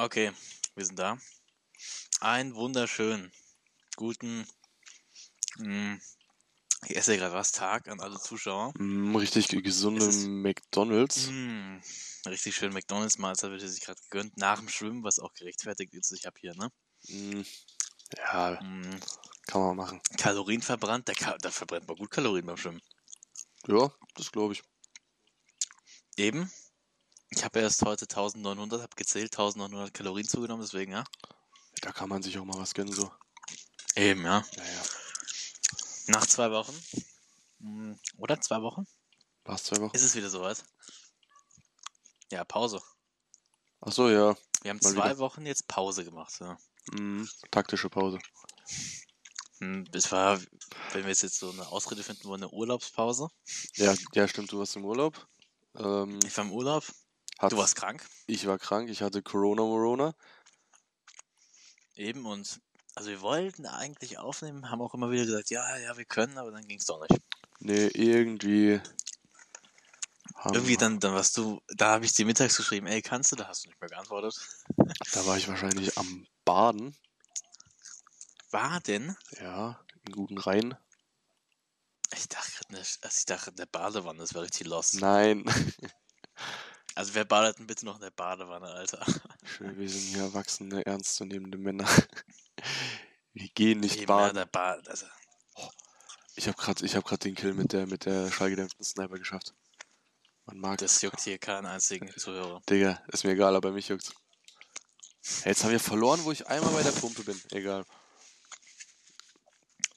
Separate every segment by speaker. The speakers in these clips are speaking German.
Speaker 1: Okay, wir sind da. Ein wunderschönen, guten, mh, ich esse gerade was, Tag an alle Zuschauer.
Speaker 2: Mm, richtig gesunde
Speaker 1: Es
Speaker 2: McDonalds.
Speaker 1: Mh, richtig schön McDonalds-Mahlzeit wird sich gerade gegönnt, nach dem Schwimmen, was auch gerechtfertigt ist. Ich habe hier, ne?
Speaker 2: Mm, ja, kann man machen.
Speaker 1: Kalorien verbrannt, da, da verbrennt man gut Kalorien beim Schwimmen.
Speaker 2: Ja, das glaube ich.
Speaker 1: Eben. Ich habe erst heute 1900, habe gezählt, 1900 Kalorien zugenommen, deswegen, ja.
Speaker 2: Da kann man sich auch mal was gönnen, so.
Speaker 1: Eben, ja.
Speaker 2: Ja, ja.
Speaker 1: Nach zwei Wochen, mh, oder zwei Wochen,
Speaker 2: War es zwei Wochen?
Speaker 1: ist es wieder soweit. Ja, Pause.
Speaker 2: Ach so, ja.
Speaker 1: Wir haben
Speaker 2: Mal
Speaker 1: zwei
Speaker 2: wieder.
Speaker 1: Wochen jetzt Pause gemacht. Ja.
Speaker 2: Mm, taktische Pause.
Speaker 1: Hm, Es war, wenn wir jetzt so eine Ausrede finden wollen, eine Urlaubspause.
Speaker 2: Ja, ja, stimmt, du warst im Urlaub. Ähm,
Speaker 1: Ich war im Urlaub,
Speaker 2: hat,
Speaker 1: du warst krank.
Speaker 2: Ich war krank, ich hatte Corona, Morona.
Speaker 1: Eben und also wir wollten eigentlich aufnehmen, haben auch immer wieder gesagt, ja, ja, wir können, aber dann ging es doch nicht.
Speaker 2: Nee, irgendwie.
Speaker 1: Irgendwie dann, dann warst du, da habe ich dir mittags geschrieben, ey, kannst du, da hast du nicht mehr geantwortet.
Speaker 2: Da war ich wahrscheinlich am Baden.
Speaker 1: War denn?
Speaker 2: Ja, im guten Rhein.
Speaker 1: Ich dachte also ich dachte, in der Badewanne, das wäre richtig lost.
Speaker 2: Nein.
Speaker 1: Also wer badet denn bitte noch in der Badewanne, Alter?
Speaker 2: Schön, wir sind hier erwachsene, ernstzunehmende Männer. Wir gehen nicht
Speaker 1: Eben, ja,
Speaker 2: baden.
Speaker 1: der ba also,
Speaker 2: Ich habe gerade ich hab grad den Kill mit der, mit der schallgedämpften Sniper geschafft. Man mag
Speaker 1: das juckt hier keinen einzigen Zuhörer.
Speaker 2: Digga, ist mir egal, aber mich juckt's. Jetzt haben wir verloren, wo ich einmal bei der Pumpe bin. Egal.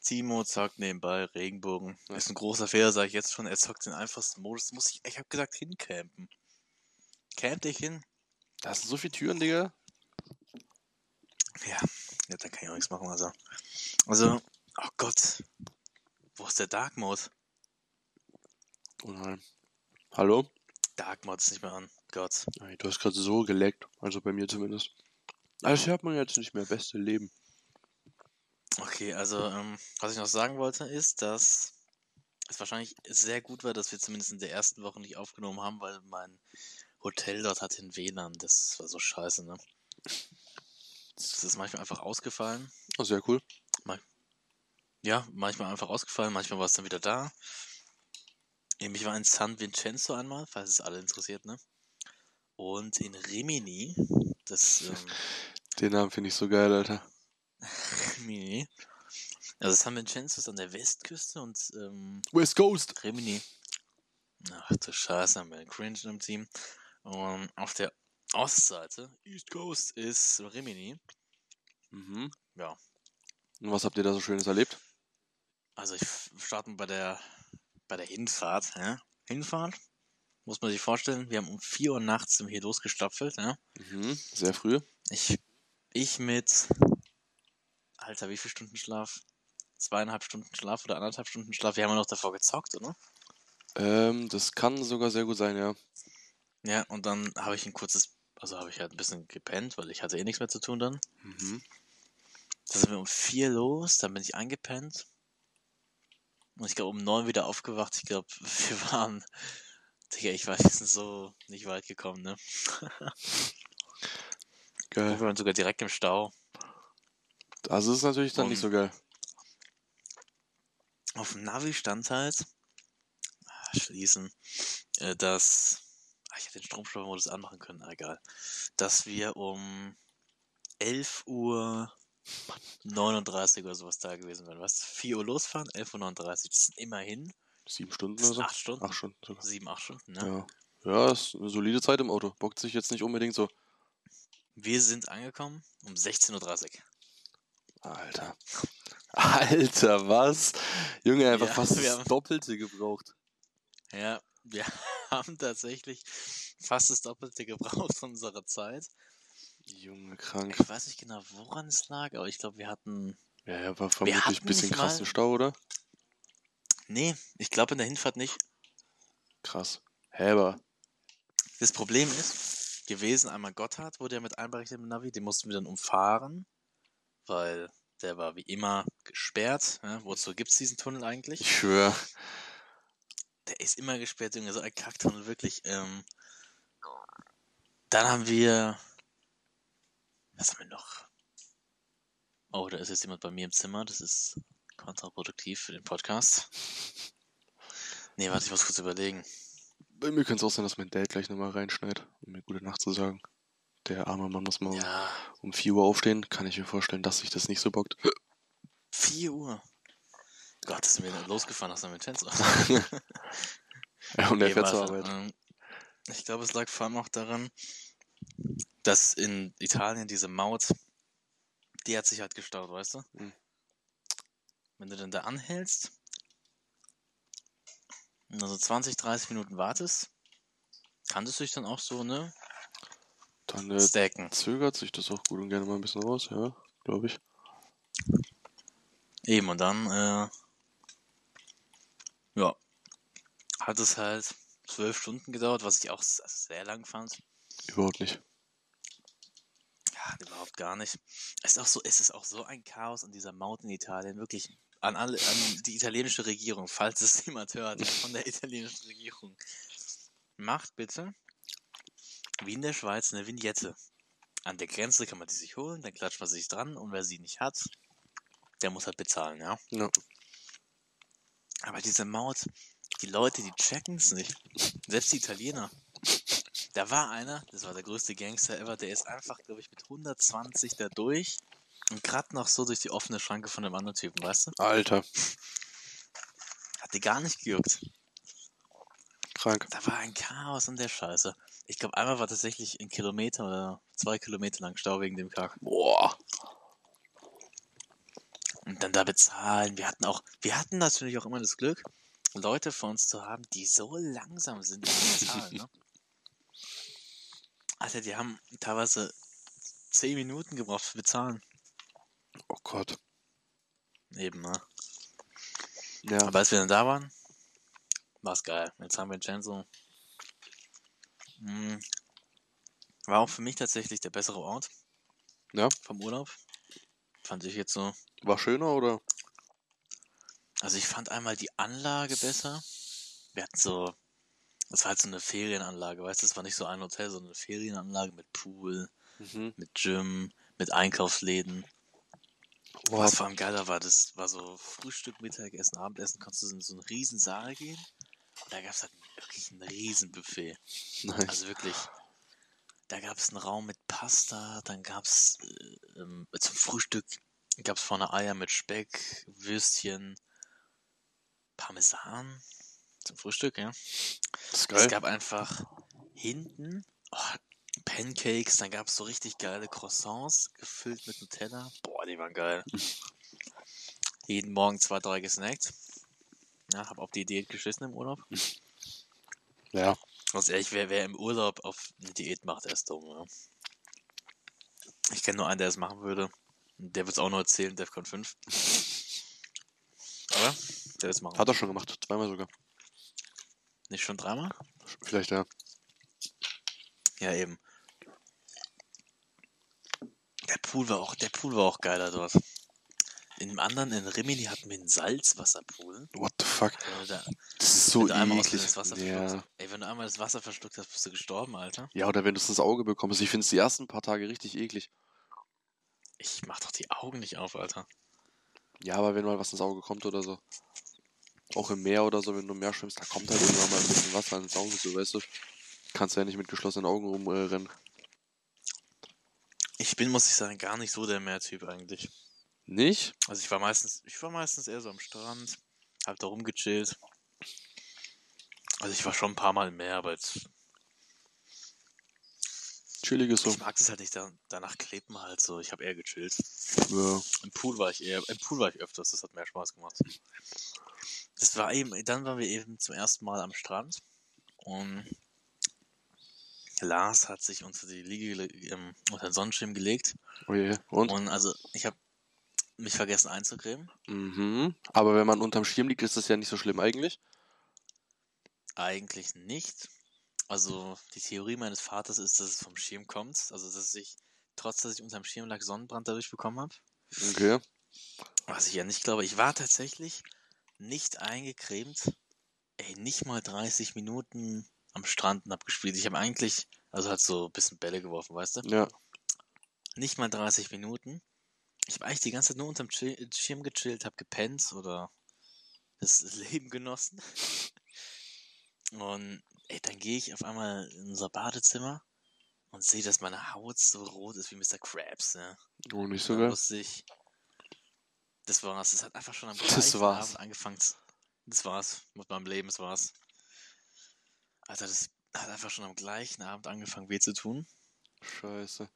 Speaker 1: Timo zockt nebenbei Regenbogen.
Speaker 2: Ja.
Speaker 1: Ist ein großer Fehler, sage ich jetzt schon. Er zockt den einfachsten Modus. Muss ich, ich habe gesagt, hincampen. Camp dich hin?
Speaker 2: Da sind so viele Türen, Digga.
Speaker 1: Ja, ja, da kann ich auch nichts machen. Also, also, oh Gott. Wo ist der Dark Mode?
Speaker 2: Oh nein. Hallo?
Speaker 1: Dark Mode ist nicht mehr an. Gott.
Speaker 2: Ey, Du hast gerade so geleckt. Also bei mir zumindest. Also hört man jetzt nicht mehr. Beste Leben.
Speaker 1: Okay, also, ähm, was ich noch sagen wollte, ist, dass es wahrscheinlich sehr gut war, dass wir zumindest in der ersten Woche nicht aufgenommen haben, weil mein Hotel dort hatte ein WLAN. Das war so scheiße, ne? Das ist manchmal einfach ausgefallen.
Speaker 2: Oh, sehr cool.
Speaker 1: Ja, manchmal einfach ausgefallen, manchmal war es dann wieder da. Ich war in San Vincenzo einmal, falls es alle interessiert, ne? Und in Rimini, das ähm,
Speaker 2: Den Namen finde ich so geil, Alter.
Speaker 1: Rimini. Also San Vincenzo ist an der Westküste und ähm,
Speaker 2: West Coast.
Speaker 1: Rimini. Ach du Scheiße, haben wir einen Cringe im Team. Und auf der Ostseite, East Coast, ist Rimini.
Speaker 2: Mhm.
Speaker 1: Ja.
Speaker 2: Und was habt ihr da so Schönes erlebt?
Speaker 1: Also ich starten bei der bei der Hinfahrt, ja? Hinfahrt muss man sich vorstellen, wir haben um 4 Uhr nachts sind hier losgestapfelt, ja?
Speaker 2: Mhm. Sehr früh.
Speaker 1: Ich ich mit Alter, wie viel Stunden Schlaf? Zweieinhalb Stunden Schlaf oder anderthalb Stunden Schlaf? Wir haben ja noch davor gezockt, oder?
Speaker 2: Ähm, das kann sogar sehr gut sein, ja.
Speaker 1: Ja, und dann habe ich ein kurzes, also habe ich halt ein bisschen gepennt, weil ich hatte eh nichts mehr zu tun dann.
Speaker 2: Mhm.
Speaker 1: Da sind wir um vier los, dann bin ich eingepennt. Und ich glaube um neun wieder aufgewacht. Ich glaube, wir waren, Digga, ich weiß, wir sind so nicht weit gekommen, ne?
Speaker 2: Geil.
Speaker 1: Wir waren sogar direkt im Stau.
Speaker 2: Also ist natürlich dann nicht so geil.
Speaker 1: Auf dem Navi stand halt, ah, schließen, äh, dass, ich hätte den Stromsteuermodus anmachen können, ah, egal, dass wir um 11 Uhr 39 oder sowas da gewesen wären. Was? 4 Uhr losfahren, 11 Uhr 39. Das sind immerhin
Speaker 2: Sieben Stunden
Speaker 1: das
Speaker 2: oder so?
Speaker 1: 8 Stunden.
Speaker 2: Acht Stunden sogar.
Speaker 1: 7, 8 Stunden, ne?
Speaker 2: Ja. Ja, ist eine solide Zeit im Auto. Bockt sich jetzt nicht unbedingt so.
Speaker 1: Wir sind angekommen um 16.30 Uhr.
Speaker 2: Alter. Alter, was? Junge, einfach
Speaker 1: Ja,
Speaker 2: fast
Speaker 1: wir
Speaker 2: das
Speaker 1: haben-
Speaker 2: Doppelte gebraucht.
Speaker 1: Ja, wir haben tatsächlich fast das Doppelte gebraucht von unserer Zeit.
Speaker 2: Junge, krank.
Speaker 1: Ich weiß nicht genau, woran es lag, aber ich glaube, wir hatten.
Speaker 2: Ja, ja, war vermutlich ein bisschen krassen Stau, oder?
Speaker 1: Nee, ich glaube in der Hinfahrt nicht.
Speaker 2: Krass. Hä, aber.
Speaker 1: Das Problem ist gewesen, einmal Gotthard wurde ja mit einberechnet im Navi, den mussten wir dann umfahren, weil der war wie immer gesperrt. Ja, wozu gibt's diesen Tunnel eigentlich?
Speaker 2: Ich schwöre.
Speaker 1: Der ist immer gesperrt, Junge, so ein Kacktunnel, wirklich. Ähm, dann haben wir Was haben wir noch? Oh, da ist jetzt jemand bei mir im Zimmer. Das ist kontraproduktiv für den Podcast. Nee, warte, ich muss kurz überlegen.
Speaker 2: Bei mir könnte es auch sein, dass mein Dad gleich nochmal reinschneidet, um mir gute Nacht zu sagen. Der arme Mann muss mal
Speaker 1: Ja,
Speaker 2: um 4 Uhr aufstehen. Kann ich mir vorstellen, dass sich das nicht so bockt.
Speaker 1: 4 Uhr. Gott, ist mir losgefahren aus der Vincenzo.
Speaker 2: Ja, und der
Speaker 1: Nee,
Speaker 2: fährt zur Arbeit.
Speaker 1: ähm, Ich glaube, es lag vor allem auch daran, dass in Italien diese Maut, die hat sich halt gestaut, weißt du?
Speaker 2: Mhm.
Speaker 1: Wenn du dann da anhältst, und also 20, 30 Minuten wartest, kann das sich dann auch so, ne,
Speaker 2: Dann äh,
Speaker 1: stacken.
Speaker 2: zögert sich das auch gut und gerne mal ein bisschen raus, ja, glaube ich.
Speaker 1: Eben, und dann, äh, ja, hat es halt zwölf Stunden gedauert, was ich auch sehr lang fand.
Speaker 2: Überhaupt nicht.
Speaker 1: Ja, überhaupt gar nicht. Es ist auch so, es ist auch so ein Chaos an dieser Maut in Italien. Wirklich an alle, an die italienische Regierung, falls es jemand hört, von der italienischen Regierung. Macht bitte, wie in der Schweiz, eine Vignette. An der Grenze kann man die sich holen, dann klatscht man sich dran und wer sie nicht hat, der muss halt bezahlen, ja.
Speaker 2: Ja.
Speaker 1: Aber diese Maut, die Leute, die checken es nicht. Selbst die Italiener. Da war einer, das war der größte Gangster ever, der ist einfach, glaube ich, mit 120 da durch und gerade noch so durch die offene Schranke von dem anderen Typen, weißt du?
Speaker 2: Alter,
Speaker 1: Hat die gar nicht gejuckt.
Speaker 2: krank.
Speaker 1: Da war ein Chaos in der Scheiße. Ich glaube, einmal war tatsächlich ein Kilometer oder zwei Kilometer lang Stau wegen dem Kack.
Speaker 2: Boah.
Speaker 1: Und dann da bezahlen. Wir hatten auch, wir hatten natürlich auch immer das Glück, Leute vor uns zu haben, die so langsam sind beim Bezahlen, ne? Alter, die haben teilweise 10 Minuten gebraucht für Bezahlen.
Speaker 2: Oh Gott.
Speaker 1: Eben, ne?
Speaker 2: Ja,
Speaker 1: Aber als wir dann da waren, war es geil. Jetzt haben wir Vincenzo. Hm. War auch für mich tatsächlich der bessere Ort
Speaker 2: ja.
Speaker 1: vom Urlaub. Fand ich jetzt so.
Speaker 2: War schöner oder?
Speaker 1: Also ich fand einmal die Anlage besser. Wir hatten so, das war halt so eine Ferienanlage, weißt du, das war nicht so ein Hotel, sondern eine Ferienanlage mit Pool,
Speaker 2: Mhm.
Speaker 1: mit Gym, mit Einkaufsläden.
Speaker 2: Boah,
Speaker 1: Was vor allem geiler war, das war so Frühstück, Mittagessen, Abendessen, konntest du in so einen riesen Saal gehen. Da gab es halt wirklich ein riesen Buffet.
Speaker 2: nice.
Speaker 1: Also wirklich. Da gab es einen Raum mit Pasta, dann gab es äh, zum Frühstück gab es vorne Eier mit Speck, Würstchen, Parmesan zum Frühstück, ja.
Speaker 2: das ist
Speaker 1: Es
Speaker 2: geil.
Speaker 1: gab einfach hinten oh, Pancakes, dann gab es so richtig geile Croissants gefüllt mit Nutella. Boah, die waren geil. Jeden Morgen zwei, drei gesnackt. Ja, hab auf die Diät geschissen im Urlaub.
Speaker 2: Ja.
Speaker 1: Ganz ehrlich, wer, wer im Urlaub auf eine Diät macht, der ist dumm, ja. Ich kenne nur einen, der es machen würde. Der wird es auch nur erzählen, Defcon 5. Aber der wird es machen.
Speaker 2: Hat er schon gemacht. Zweimal sogar.
Speaker 1: Nicht schon dreimal?
Speaker 2: Vielleicht, ja.
Speaker 1: Ja, eben. Der Pool war auch, der Pool war auch geiler dort. In dem anderen, in Rimini, hatten wir einen Salzwasserpool.
Speaker 2: What the fuck?
Speaker 1: Du, da,
Speaker 2: Das ist so eklig.
Speaker 1: das Wasser
Speaker 2: Ja.
Speaker 1: Ey, wenn du einmal das Wasser verschluckt hast, bist du gestorben, Alter.
Speaker 2: ja, oder wenn du es ins Auge bekommst. Ich finde es die ersten paar Tage richtig eklig.
Speaker 1: Ich mach doch die Augen nicht auf, Alter.
Speaker 2: Ja, aber wenn mal was ins Auge kommt oder so. Auch im Meer oder so, wenn du im Meer schwimmst, da kommt halt irgendwann mal ein bisschen Wasser ins Auge, so weißt du. Kannst ja nicht mit geschlossenen Augen rumrennen. Äh, rennen.
Speaker 1: Ich bin, muss ich sagen, gar nicht so der Meertyp eigentlich.
Speaker 2: Nicht?
Speaker 1: Also ich war meistens, ich war meistens eher so am Strand, hab da rumgechillt. Also ich war schon ein paar Mal im Meer, aber jetzt,
Speaker 2: Chillig ist so.
Speaker 1: ich mag es halt nicht, da, danach klebt man halt so. Ich habe eher gechillt.
Speaker 2: Ja.
Speaker 1: Im Pool war ich eher, im Pool war ich öfters, das hat mehr Spaß gemacht. Das war eben, dann waren wir eben zum ersten Mal am Strand und Lars hat sich unter die Liege, ähm, unter den Sonnenschirm gelegt
Speaker 2: Oh je. Und?
Speaker 1: und also ich habe mich vergessen einzucremen.
Speaker 2: Mhm. Aber wenn man unterm Schirm liegt, ist das ja nicht so schlimm eigentlich.
Speaker 1: Eigentlich nicht. Also die Theorie meines Vaters ist, dass es vom Schirm kommt. Also dass ich, trotz dass ich unterm Schirm lag, Sonnenbrand dadurch bekommen habe.
Speaker 2: Okay.
Speaker 1: Was ich ja nicht glaube. Ich war tatsächlich nicht eingecremt. Ey, nicht mal 30 Minuten am Strand und hab gespielt. Ich habe eigentlich, also halt so ein bisschen Bälle geworfen, weißt du?
Speaker 2: Ja.
Speaker 1: Nicht mal 30 Minuten. Ich habe eigentlich die ganze Zeit nur unterm Chill Schirm gechillt, habe gepennt oder das Leben genossen. Und ey, dann gehe ich auf einmal in unser Badezimmer und sehe, dass meine Haut so rot ist wie Mr. Krabs. Ne?
Speaker 2: Oh, nicht so
Speaker 1: Dann
Speaker 2: geil.
Speaker 1: wusste ich, das war's. Es hat einfach schon am
Speaker 2: Das
Speaker 1: gleichen
Speaker 2: war's.
Speaker 1: Abend angefangen. zu- Das war's mit meinem Leben, das war's. Alter, das hat einfach schon am gleichen Abend angefangen weh zu tun.
Speaker 2: Scheiße.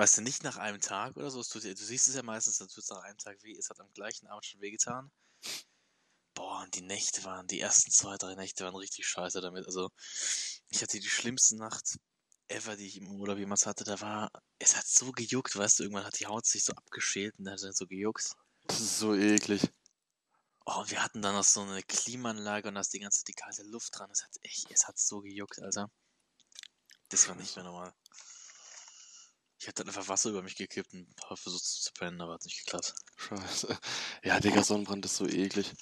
Speaker 1: Weißt du, nicht nach einem Tag oder so. Tut, du siehst es ja meistens, dann tut es nach einem Tag weh. Es hat am gleichen Abend schon wehgetan. Boah, und die Nächte waren, die ersten zwei, drei Nächte waren richtig scheiße damit. Also, ich hatte die schlimmste Nacht ever, die ich im Urlaub jemals hatte. Da war, es hat so gejuckt, weißt du, irgendwann hat die Haut sich so abgeschält und dann hat es so gejuckt.
Speaker 2: Das ist so eklig.
Speaker 1: Oh, und wir hatten dann noch so eine Klimaanlage und da ist die ganze die kalte Luft dran. Es hat echt, es hat so gejuckt, Alter. Das war nicht mehr normal. Ich hab dann einfach Wasser über mich gekippt und hab versucht zu pennen, aber hat nicht geklappt.
Speaker 2: Scheiße. Ja, Digga, Sonnenbrand ist so eklig.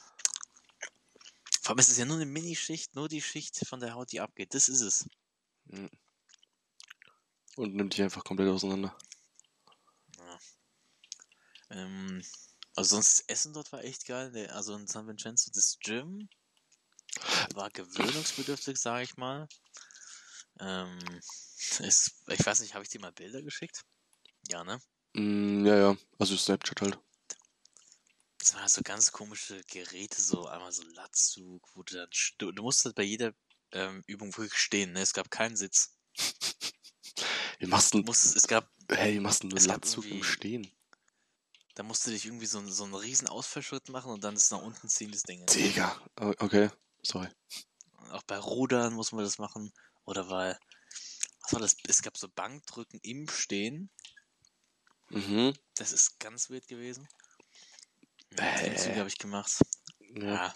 Speaker 1: Vor allem ist es ja nur eine Minischicht, nur die Schicht von der Haut, die abgeht. Das ist es.
Speaker 2: Mhm. Und nimmt dich einfach komplett auseinander.
Speaker 1: Ähm, also sonst das Essen dort war echt geil. Also in San Vincenzo, das Gym war gewöhnungsbedürftig, sage ich mal. Ähm, ist, ich weiß nicht, habe ich dir mal Bilder geschickt? Ja, ne?
Speaker 2: Mm, ja, ja. Also Snapchat halt.
Speaker 1: Das waren so ganz komische Geräte, so einmal so Latzug, wo du dann, stu- du musstest bei jeder ähm, Übung wirklich stehen, ne? Es gab keinen Sitz.
Speaker 2: Wie machst
Speaker 1: Du
Speaker 2: du
Speaker 1: musstest, es gab,
Speaker 2: Hey, wie machst du einen Latzug im Stehen?
Speaker 1: da musst du dich irgendwie so, einen- so einen riesen Ausfallschritt machen und dann ist nach unten ziehen, das Ding.
Speaker 2: Digga. O- Okay. Sorry.
Speaker 1: Auch bei Rudern muss man das machen. Oder bei, was war das? Es gab so Bankdrücken im Stehen.
Speaker 2: Mhm.
Speaker 1: Das ist ganz weird gewesen.
Speaker 2: Äh.
Speaker 1: Klimmzüge habe ich gemacht.
Speaker 2: Ja.
Speaker 1: Ja.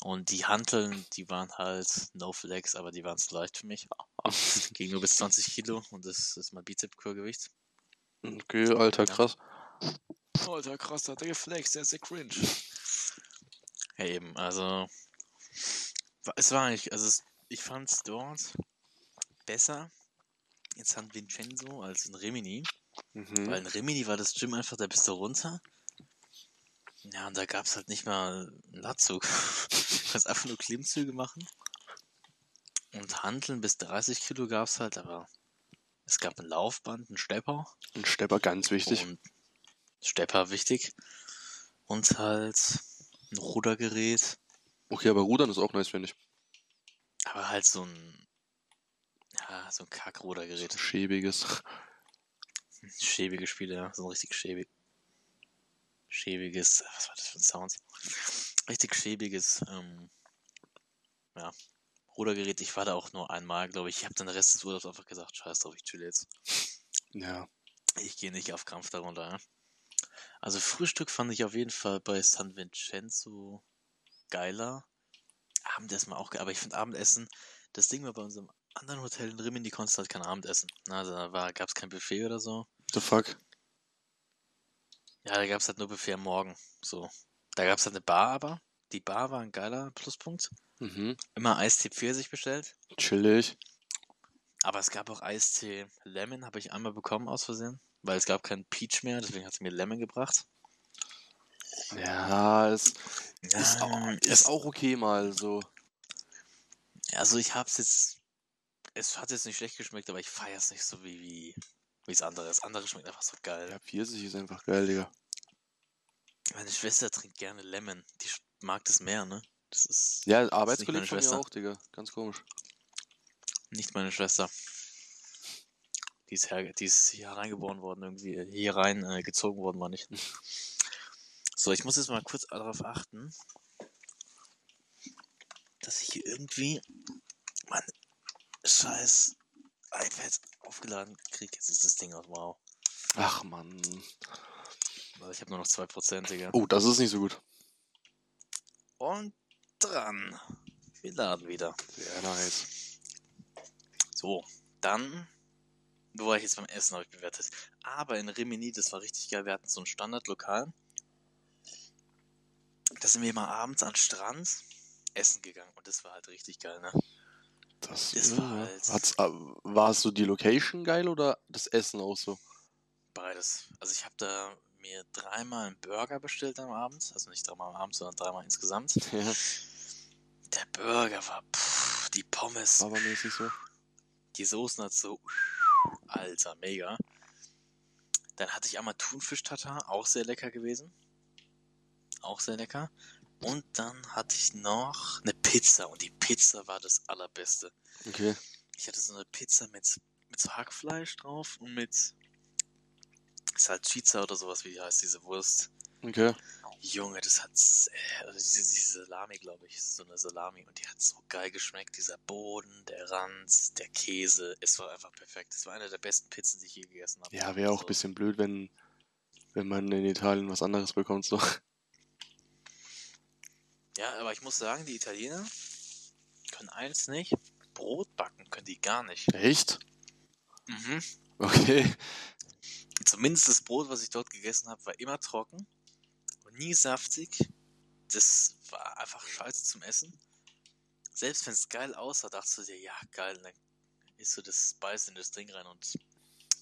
Speaker 1: Und die Hanteln, die waren halt No Flex, aber die waren zu leicht für mich. Ging nur bis 20 Kilo und das ist mein Bizep-Curgewicht.
Speaker 2: Okay, Alter,
Speaker 1: Ja.
Speaker 2: krass.
Speaker 1: Alter, krass, da hat er geflext, der ist ja cringe. Ja, eben, also. Es war eigentlich, also es, ich fand es dort besser in San Vincenzo als in Rimini.
Speaker 2: Mhm.
Speaker 1: Weil in Rimini war das Gym einfach, da bist du runter. Ja, und da gab es halt nicht mal einen Latzug. Du kannst einfach nur Klimmzüge machen. Und Hanteln bis 30 Kilo gab es halt, aber es gab ein Laufband, einen Stepper.
Speaker 2: Ein Stepper, ganz wichtig.
Speaker 1: Und Stepper wichtig. Und halt ein Rudergerät.
Speaker 2: Okay, aber Rudern ist auch nice, finde ich.
Speaker 1: Aber halt so ein. Ja, so ein Kackrudergerät.
Speaker 2: Schäbiges.
Speaker 1: Schäbige Spiele, ja. So ein richtig schäbig. Schäbiges. Was war das für ein Sound? Richtig schäbiges, ähm, ja. Rudergerät. Ich war da auch nur einmal, glaube ich. Ich habe dann den Rest des Urlaubs einfach gesagt, scheiß drauf, ich chill jetzt.
Speaker 2: Ja.
Speaker 1: Ich gehe nicht auf Krampf darunter. Ja. Also Frühstück fand ich auf jeden Fall bei San Vincenzo geiler. Abendessen war auch geil, aber ich finde Abendessen, das Ding war bei unserem anderen Hotel in Rimini, konntest du halt kein Abendessen. Na, da gab es kein Buffet oder so.
Speaker 2: The fuck?
Speaker 1: Ja, da gab es halt nur Buffet am Morgen. So. Da gab es halt eine Bar aber. Die Bar war ein geiler Pluspunkt.
Speaker 2: Mhm.
Speaker 1: Immer Eistee Pfirsich bestellt.
Speaker 2: Chillig.
Speaker 1: Aber es gab auch Eistee Lemon, habe ich einmal bekommen aus Versehen. Weil es gab keinen Peach mehr, deswegen hat sie mir Lemon gebracht.
Speaker 2: Ja, es
Speaker 1: Ja,
Speaker 2: ist, auch,
Speaker 1: es-
Speaker 2: ist auch okay mal so.
Speaker 1: Also ich hab's jetzt. Es hat jetzt nicht schlecht geschmeckt, aber ich feier's nicht so wie wie wie das andere. Das andere schmeckt einfach so geil.
Speaker 2: Ja, Pfirsich ist einfach geil, Digga.
Speaker 1: Meine Schwester trinkt gerne Lemon. Die mag das mehr, ne? Das ist
Speaker 2: Ja, Arbeitskollege von mir
Speaker 1: Schwester.
Speaker 2: auch, Digga. Ganz komisch.
Speaker 1: nicht meine Schwester. Die ist, her die ist hier reingeboren worden, irgendwie hier rein äh, gezogen worden, war nicht. So, ich muss jetzt mal kurz darauf achten, dass ich hier irgendwie mein scheiß iPad aufgeladen kriege. Jetzt ist das Ding aus, wow.
Speaker 2: Ach.
Speaker 1: Also ich habe nur noch 2%, Digga.
Speaker 2: Oh, das ist nicht so gut.
Speaker 1: Und dran. Wir laden wieder.
Speaker 2: Sehr nice.
Speaker 1: So, dann, wo war ich jetzt beim Essen, habe ich bewertet. Aber in Rimini, das war richtig geil. Wir hatten so ein Standardlokal. Da sind wir mal abends an den Strand essen gegangen und das war halt richtig geil, ne?
Speaker 2: Das,
Speaker 1: Das
Speaker 2: ja,
Speaker 1: war halt-
Speaker 2: Hat's, äh, war es so die Location geil oder das Essen auch so?
Speaker 1: Beides. Also ich habe da mir dreimal einen Burger bestellt am Abend. Also nicht dreimal am Abend, sondern dreimal insgesamt.
Speaker 2: Ja,
Speaker 1: Der Burger war, pff, die Pommes,
Speaker 2: aber mäßig so.
Speaker 1: die Soßen hat so, alter, mega. Dann hatte ich einmal Thunfisch-Tatar, auch sehr lecker gewesen. Auch sehr lecker. Und dann hatte ich noch eine Pizza und die Pizza war das allerbeste.
Speaker 2: Okay.
Speaker 1: Ich hatte so eine Pizza mit, mit so Hackfleisch drauf und mit Salchicha oder sowas, wie die heißt, diese Wurst.
Speaker 2: Okay.
Speaker 1: Junge, das hat, äh, also diese, diese Salami, glaube ich, ist so eine Salami und die hat so geil geschmeckt. Dieser Boden, der Rand, der Käse, es war einfach perfekt. Es war eine der besten Pizzen, die ich je gegessen habe.
Speaker 2: Ja, wäre auch ein
Speaker 1: Also,
Speaker 2: bisschen blöd, wenn, wenn man in Italien was anderes bekommt. So.
Speaker 1: Ja, aber ich muss sagen, die Italiener können eins nicht, Brot backen können die gar nicht.
Speaker 2: Echt?
Speaker 1: Mhm.
Speaker 2: Okay.
Speaker 1: Zumindest das Brot, was ich dort gegessen habe, war immer trocken und nie saftig. Das war einfach scheiße zum Essen. Selbst wenn es geil aussah, dachtest du dir, ja, geil, dann isst du das, beißt in das Ding rein und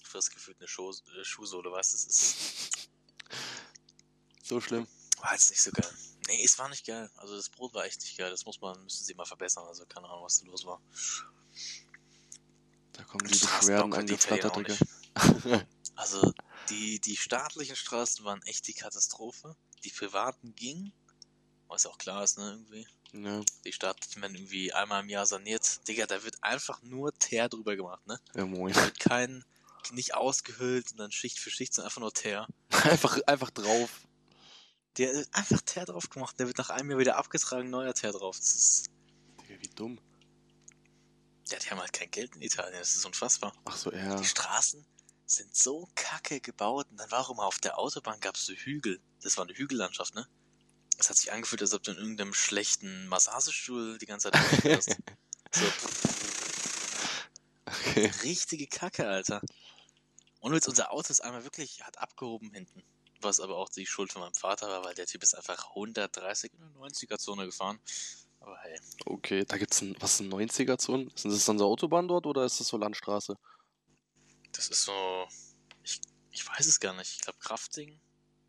Speaker 1: frisst gefühlt eine Schuh, äh, Schuhsohle, weißt du, es ist,
Speaker 2: So schlimm.
Speaker 1: war jetzt nicht so geil. Nee, es war nicht geil. Also das Brot war echt nicht geil. Das muss man, müssen sie mal verbessern. Also keine Ahnung, was da los war.
Speaker 2: Da kommen die Beschwerden angeflattert, Digga.
Speaker 1: Also die, die staatlichen Straßen waren echt die Katastrophe. Die privaten gingen, was auch klar ist, ne, irgendwie.
Speaker 2: Ja,
Speaker 1: Die staatlichen werden irgendwie einmal im Jahr saniert. Digga, da wird einfach nur Teer drüber gemacht, ne?
Speaker 2: ja moin.
Speaker 1: Da wird kein, nicht ausgehöhlt und dann Schicht für Schicht, sondern einfach nur Teer.
Speaker 2: einfach, einfach drauf.
Speaker 1: Der wird einfach Teer drauf gemacht. Der wird nach einem Jahr wieder abgetragen, neuer Teer drauf. Das ist,
Speaker 2: Digga, wie dumm.
Speaker 1: ja, die haben halt kein Geld in Italien. Das ist unfassbar.
Speaker 2: Ach so, ja.
Speaker 1: Die Straßen sind so kacke gebaut und dann war auch immer auf der Autobahn gab es so Hügel. Das war eine Hügellandschaft, ne? Es hat sich angefühlt, als ob du in irgendeinem schlechten Massagestuhl die ganze Zeit hast. so,
Speaker 2: Okay.
Speaker 1: richtige Kacke, Alter. Und jetzt unser Auto ist einmal wirklich, hat abgehoben hinten. Was aber auch die Schuld von meinem Vater war, weil der Typ ist einfach 130 in der 90er-Zone gefahren. Aber hey,
Speaker 2: Okay, da gibt's ein, was, ein 90er-Zonen? Ist das dann so Autobahn dort oder ist das so Landstraße?
Speaker 1: das ist so. Ich, ich weiß es gar nicht. Ich glaube Kraftding.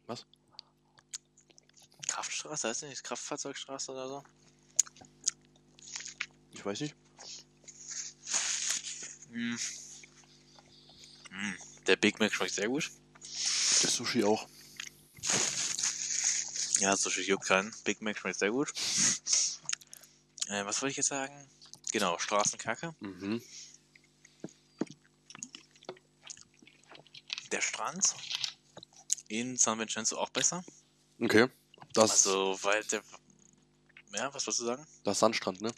Speaker 2: Was?
Speaker 1: Kraftstraße, heißt die nicht? Kraftfahrzeugstraße oder so?
Speaker 2: Ich weiß nicht.
Speaker 1: Hm. Hm. Der Big Mac schmeckt sehr gut.
Speaker 2: Der Sushi auch.
Speaker 1: Ja, juckt keinen. Big Mac schmeckt sehr gut. Äh, was wollte ich jetzt sagen? Genau, Straßenkacke.
Speaker 2: Mhm.
Speaker 1: Der Strand in San Vincenzo auch besser.
Speaker 2: Okay. Das,
Speaker 1: Also, weil der. Ja, was wolltest du sagen?
Speaker 2: das Sandstrand, ne?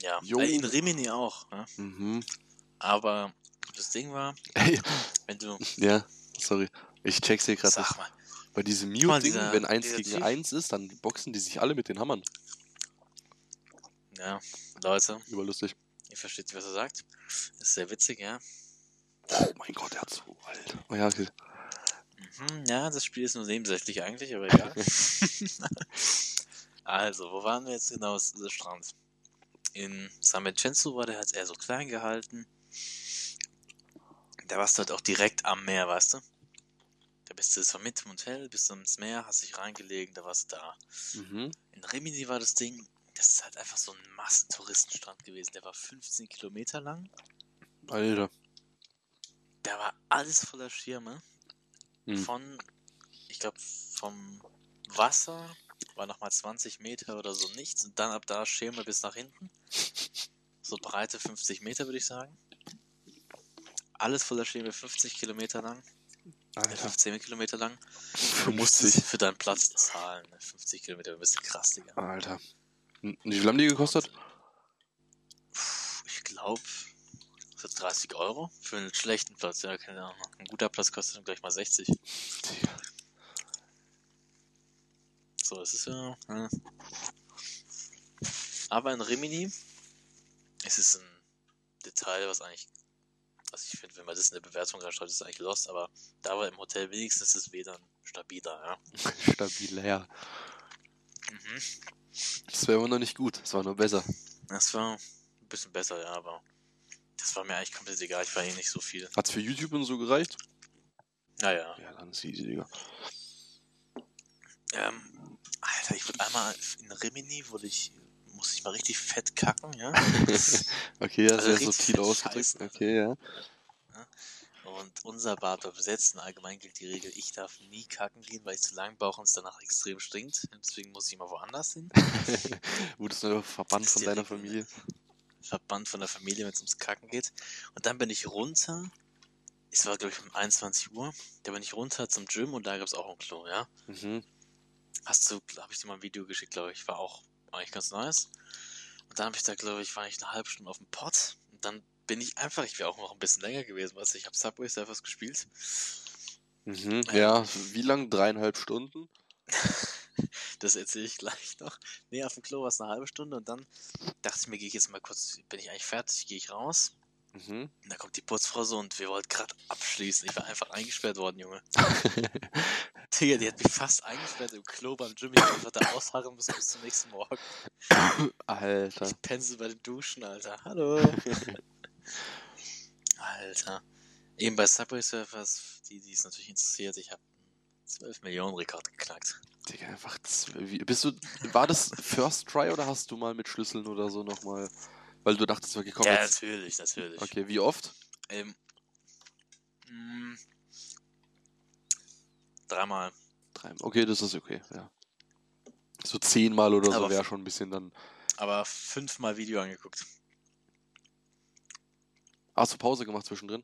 Speaker 1: Ja,
Speaker 2: Jo.
Speaker 1: äh, in Rimini auch. Ja.
Speaker 2: Mhm.
Speaker 1: Aber das Ding war,
Speaker 2: Ey,
Speaker 1: wenn du.
Speaker 2: ja, sorry. Ich check's hier gerade.
Speaker 1: Sag mal,
Speaker 2: Bei diesem Mute-Ding,
Speaker 1: dieser-
Speaker 2: wenn 1
Speaker 1: dieser
Speaker 2: gegen
Speaker 1: Typ-
Speaker 2: 1 ist, dann boxen die sich alle mit den Hammern.
Speaker 1: ja, Leute,
Speaker 2: Überlustig.
Speaker 1: ihr versteht, was er sagt. ist sehr witzig, ja.
Speaker 2: Oh mein Gott, der hat so alt. Oh ja, okay.
Speaker 1: Mhm, ja, das Spiel ist nur nebensächlich eigentlich, aber egal. also, wo waren wir jetzt genau? Das ist der Strand. In San Vincenzo war der halt eher so klein gehalten. Da warst du halt auch direkt am Meer, weißt du? Bist du, es war mit dem Hotel, bist du ins Meer, hast dich reingelegt, da warst du da.
Speaker 2: Mhm.
Speaker 1: In Rimini war das Ding, das ist halt einfach so ein Massentouristenstrand gewesen. Der war 15 Kilometer lang.
Speaker 2: Alter.
Speaker 1: Da war alles voller Schirme.
Speaker 2: Mhm.
Speaker 1: Von, ich glaube, vom Wasser war nochmal 20 Meter oder so nichts. Und dann ab da Schirme bis nach hinten. So breite 50 Meter, würde ich sagen. Alles voller Schirme, 50 Kilometer lang.
Speaker 2: Alter.
Speaker 1: 15 Kilometer lang. Du musstest
Speaker 2: 50.
Speaker 1: für deinen Platz zahlen. ne? 50 Kilometer, ein bisschen krass, Digga.
Speaker 2: Alter. Und wie viel haben die gekostet?
Speaker 1: Ich glaube, für 30 Euro für einen schlechten Platz. Ja, keine Ahnung. Ein guter Platz kostet dann gleich mal 60.
Speaker 2: Digga.
Speaker 1: So, es ist ja. ja. Aber in Rimini, es ist ein Detail, was eigentlich, was ich finde, wenn man das in der Bewertung reinschreibt, ist eigentlich lost, aber da war im Hotel wenigstens das WLAN stabiler, ja.
Speaker 2: Stabil, ja.
Speaker 1: Mhm.
Speaker 2: Das wäre immer noch nicht gut. Das war nur besser.
Speaker 1: Das war ein bisschen besser, ja, aber das war mir eigentlich komplett egal, ich war eh nicht so viel.
Speaker 2: Hat's für YouTube und so gereicht?
Speaker 1: Naja.
Speaker 2: Ja, dann ist easy, Digga.
Speaker 1: Ähm, Alter, ich wurde einmal in Rimini, wurde ich, musste ich mal richtig fett kacken, ja.
Speaker 2: okay, ja,
Speaker 1: Also
Speaker 2: subtil ausgedrückt. Okay, ja.
Speaker 1: Und unser Bad war besetzt. und Allgemein gilt die Regel, ich darf nie kacken gehen, weil ich zu lang brauche und es danach extrem stinkt. Deswegen muss ich mal woanders hin.
Speaker 2: Wurdest du verbannt von deiner
Speaker 1: ne?
Speaker 2: Familie?
Speaker 1: Verbannt von der Familie, wenn es ums Kacken geht. Und dann bin ich runter. Es war, glaube ich, um 21 Uhr. Da bin ich runter zum Gym und da gab es auch ein Klo, ja.
Speaker 2: Mhm.
Speaker 1: Hast du, habe ich dir mal ein Video geschickt, glaube ich. War auch eigentlich ganz nice. Und dann habe ich da, glaube ich, war ich eine halbe Stunde auf dem Pod. Und dann bin ich einfach, ich wäre auch noch ein bisschen länger gewesen, weißt du, ich habe Subway Surfers gespielt.
Speaker 2: Mhm. Ja, wie lang? Dreieinhalb Stunden?
Speaker 1: Das erzähle ich gleich noch. Nee, auf dem Klo war es eine halbe Stunde und dann dachte ich mir, gehe ich jetzt mal kurz, bin ich eigentlich fertig, gehe ich raus.
Speaker 2: Mhm.
Speaker 1: Da kommt die Putzfrau so und wir wollten gerade abschließen. Ich war einfach eingesperrt worden, Junge. Digga, die hat mich fast eingesperrt im Klo beim Gym. Ich einfach da ausharren müssen bis zum nächsten Morgen.
Speaker 2: Alter.
Speaker 1: Ich pense bei den Duschen, Alter. Hallo. Alter. Eben bei Subway Surfers, die, die es natürlich interessiert, ich habe 12 Millionen Rekord geknackt.
Speaker 2: Digga, einfach zwölf. Wie- Bist du. War das First Try oder hast du mal mit Schlüsseln oder so nochmal. Weil du dachtest, okay, komm
Speaker 1: ja,
Speaker 2: jetzt.
Speaker 1: natürlich, natürlich.
Speaker 2: Okay, wie oft?
Speaker 1: Ähm, mh, dreimal.
Speaker 2: Drei. Okay, das ist okay, ja. So zehnmal oder so
Speaker 1: Aber-
Speaker 2: wäre schon ein bisschen dann.
Speaker 1: Aber fünfmal Video angeguckt.
Speaker 2: Hast du Pause gemacht zwischendrin?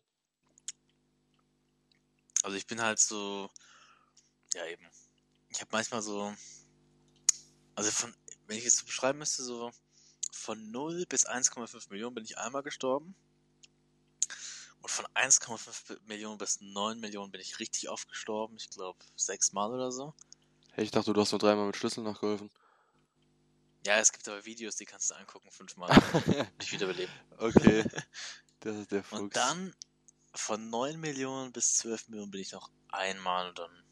Speaker 1: Also ich bin halt so, ja eben. Ich habe manchmal so, also von, wenn ich es so beschreiben müsste, so von 0 bis 1,5 Millionen bin ich einmal gestorben. Und von 1,5 Millionen bis 9 Millionen bin ich richtig oft gestorben. Ich glaube sechsmal oder so.
Speaker 2: Hey, ich dachte, du hast nur dreimal mit Schlüsseln nachgeholfen.
Speaker 1: Ja, es gibt aber Videos, die kannst du angucken, fünfmal. Nicht wiederbeleben.
Speaker 2: okay. Das ist der Fuchs.
Speaker 1: Und dann von 9 Millionen bis 12 Millionen bin ich noch einmal und dann.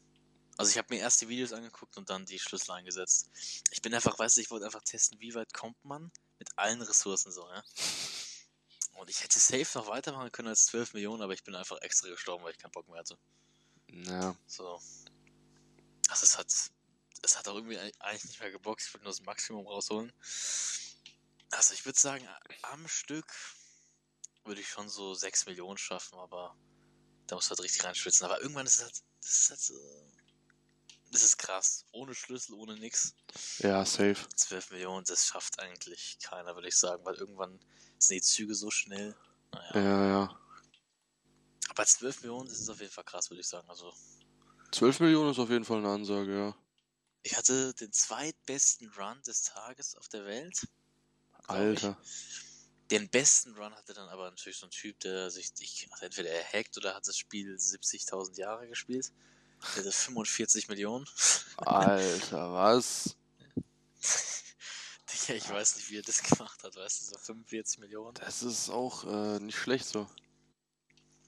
Speaker 1: Also ich habe mir erst die Videos angeguckt und dann die Schlüssel eingesetzt. Ich bin einfach, weißt du, ich wollte einfach testen, wie weit kommt man mit allen Ressourcen so, ja. Und ich hätte safe noch weitermachen können als 12 Millionen, aber ich bin einfach extra gestorben, weil ich keinen Bock mehr hatte.
Speaker 2: Ja.
Speaker 1: So. Also es hat, es hat auch irgendwie eigentlich nicht mehr gebockt. Ich wollte nur das Maximum rausholen. Also ich würde sagen, am Stück würde ich schon so 6 Millionen schaffen, aber da muss halt richtig reinschwitzen. Aber irgendwann ist es halt, das ist halt so, das ist krass. Ohne Schlüssel, ohne nix.
Speaker 2: Ja, safe.
Speaker 1: 12 Millionen, das schafft eigentlich keiner, würde ich sagen, weil irgendwann sind die Züge so schnell. Naja.
Speaker 2: Ja, ja.
Speaker 1: Aber 12 Millionen, das ist auf jeden Fall krass, würde ich sagen. Also
Speaker 2: 12 Millionen ist auf jeden Fall eine Ansage, ja.
Speaker 1: Ich hatte den zweitbesten Run des Tages auf der Welt.
Speaker 2: Alter.
Speaker 1: Den besten Run hatte dann aber natürlich so ein Typ, der sich, ich, also entweder er hackt oder hat das Spiel 70.000 Jahre gespielt. Hatte 45 Millionen.
Speaker 2: Alter, was?
Speaker 1: Digga, ich weiß nicht, wie er das gemacht hat, weißt du, so 45 Millionen.
Speaker 2: Das ist auch äh, nicht schlecht so.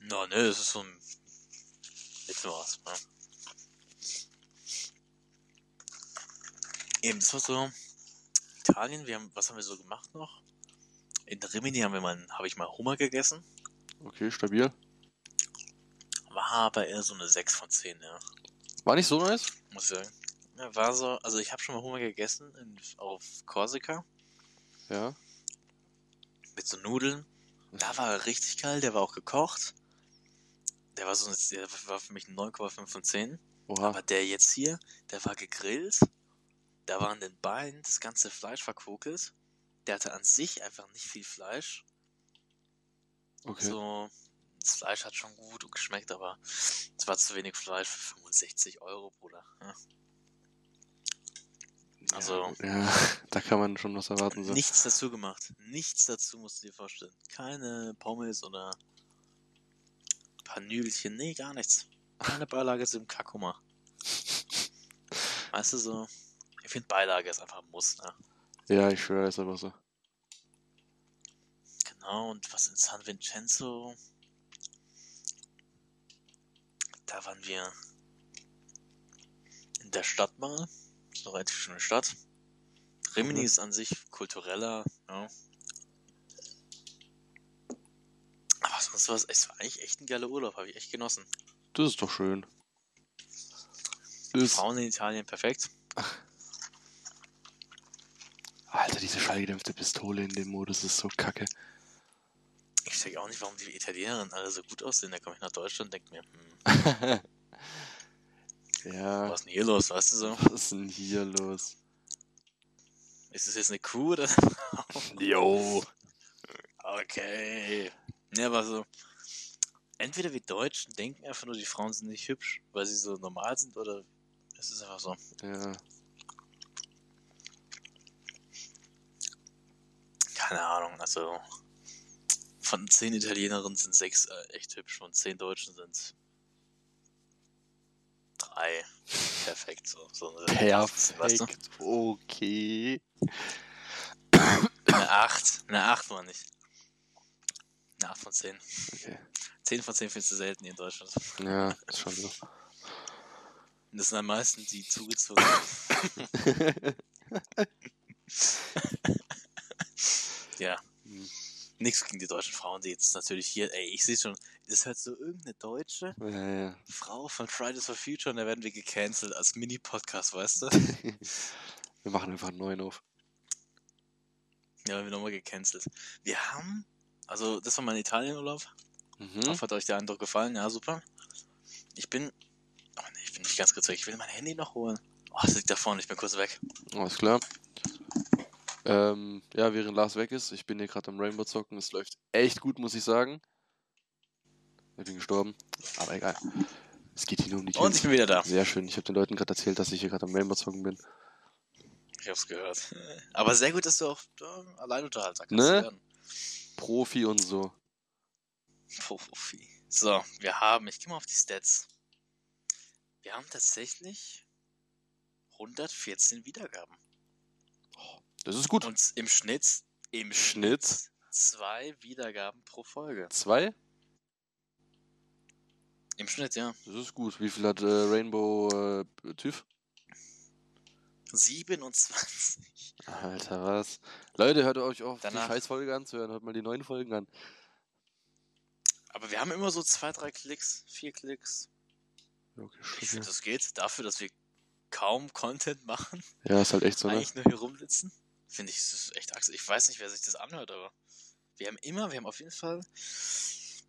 Speaker 1: No, ne, das ist so ein Mittelmaß, ne? Eben, das war so Italien, wir haben, was haben wir so gemacht noch? In Rimini haben wir mal, habe ich mal Hummer gegessen.
Speaker 2: Okay, stabil.
Speaker 1: War aber eher so eine 6 von 10, ja.
Speaker 2: War nicht so nice?
Speaker 1: Muss ich sagen. Ja, war so, also ich habe schon mal Hummer gegessen in, auf Korsika
Speaker 2: Ja.
Speaker 1: mit so Nudeln. Da war er richtig geil, der war auch gekocht. Der war so, der war für mich ein 9,5 von 10.
Speaker 2: Oha.
Speaker 1: Aber der jetzt hier, der war gegrillt. Da war an den Beinen das ganze Fleisch verkokelt. Der hatte an sich einfach nicht viel Fleisch.
Speaker 2: Okay.
Speaker 1: So, das Fleisch hat schon gut geschmeckt, aber es war zu wenig Fleisch für 65 Euro, Bruder. Ja. Also,
Speaker 2: Ja, da kann man schon was erwarten. So.
Speaker 1: nichts dazu gemacht. Nichts dazu musst du dir vorstellen. Keine Pommes oder ein paar Nüdelchen. Nee, gar nichts. Keine Beilage zu dem Kackhummer. Weißt du so? Ich finde Beilage ist einfach ein Muss, ne?
Speaker 2: Ja, ich schwöre, ist aber so.
Speaker 1: Genau, und was in San Vincenzo? Da waren wir in der Stadt mal. Ist eine relativ schöne Stadt. Rimini
Speaker 2: Mhm.
Speaker 1: ist an sich kultureller, ja. Aber sonst war es, es war eigentlich echt ein geiler Urlaub, habe ich echt genossen.
Speaker 2: Das ist doch schön.
Speaker 1: Frauen in Italien perfekt.
Speaker 2: Alter, diese schallgedämpfte Pistole in dem Modus ist so kacke.
Speaker 1: Ich check auch nicht, warum die Italienerinnen alle so gut aussehen. Da komme ich nach Deutschland und denke mir, hm,
Speaker 2: ja,
Speaker 1: was ist denn hier los, weißt du so?
Speaker 2: was ist denn hier los?
Speaker 1: Ist das jetzt eine Kuh oder?
Speaker 2: Jo.
Speaker 1: okay. Ja, aber so. Entweder wir Deutschen denken einfach nur, die Frauen sind nicht hübsch, weil sie so normal sind, oder es ist einfach so.
Speaker 2: Ja.
Speaker 1: Keine Ahnung, also. Von zehn Italienerinnen sind sechs äh, echt hübsch, von zehn Deutschen sind drei. Perfekt, so. so eine acht, weißt du?
Speaker 2: Perfekt. Okay.
Speaker 1: Eine 8. Eine 8 war nicht. Eine 8 von 10.
Speaker 2: Okay.
Speaker 1: 10 von 10 findest du selten in Deutschland.
Speaker 2: Ja, ist schon so.
Speaker 1: Und das sind am meisten die zugezogen. ja. Nichts gegen die deutschen Frauen, die jetzt natürlich hier, ey, ich sehe schon, das hört so irgendeine deutsche
Speaker 2: ja, ja.
Speaker 1: Frau von Fridays for Future und da werden wir gecancelt als Mini-Podcast, weißt du?
Speaker 2: Wir machen einfach einen neuen auf.
Speaker 1: Ja, werden wir nochmal gecancelt. Wir haben, also das war mein Italienurlaub.
Speaker 2: Mhm.
Speaker 1: Hoffe, hat euch der Eindruck gefallen? Ja, super. Ich bin. Oh nee, ich bin nicht ganz kurz weg. Ich will mein Handy noch holen. Oh, es liegt da vorne, ich bin kurz weg.
Speaker 2: Alles klar. Ähm, ja, während Lars weg ist, ich bin hier gerade am Rainbow zocken. Es läuft echt gut, muss ich sagen. Ich bin gestorben, aber egal. Es geht hier nur um die
Speaker 1: Und ich
Speaker 2: Kills.
Speaker 1: bin wieder da.
Speaker 2: Sehr schön. Ich habe den Leuten gerade erzählt, dass ich hier gerade am Rainbow zocken bin.
Speaker 1: Ich hab's gehört. Aber sehr gut, dass du auch äh, Alleinunterhalter kannst.
Speaker 2: Ne?
Speaker 1: werden.
Speaker 2: Profi und so.
Speaker 1: Profi. So, wir haben, ich gehe mal auf die Stats. Wir haben tatsächlich 114 Wiedergaben.
Speaker 2: Das ist gut.
Speaker 1: Und im Schnitt, im
Speaker 2: Schnitt?
Speaker 1: Zwei Wiedergaben pro Folge.
Speaker 2: Zwei?
Speaker 1: Im Schnitt, ja.
Speaker 2: Das ist gut. Wie viel hat äh, Rainbow äh, TÜV?
Speaker 1: 27.
Speaker 2: Alter, was? Leute, hört euch auf
Speaker 1: Danach-
Speaker 2: die Scheißfolge anzuhören. Hört mal die neuen Folgen an.
Speaker 1: Aber wir haben immer so zwei, drei Klicks, vier Klicks.
Speaker 2: Okay,
Speaker 1: Ich finde, das geht dafür, dass wir kaum Content machen,
Speaker 2: Ja, ist halt echt so, ne?
Speaker 1: eigentlich nur hier rumsitzen. Finde ich, das ist echt Achse. Ich weiß nicht, wer sich das anhört, aber wir haben immer, wir haben auf jeden Fall,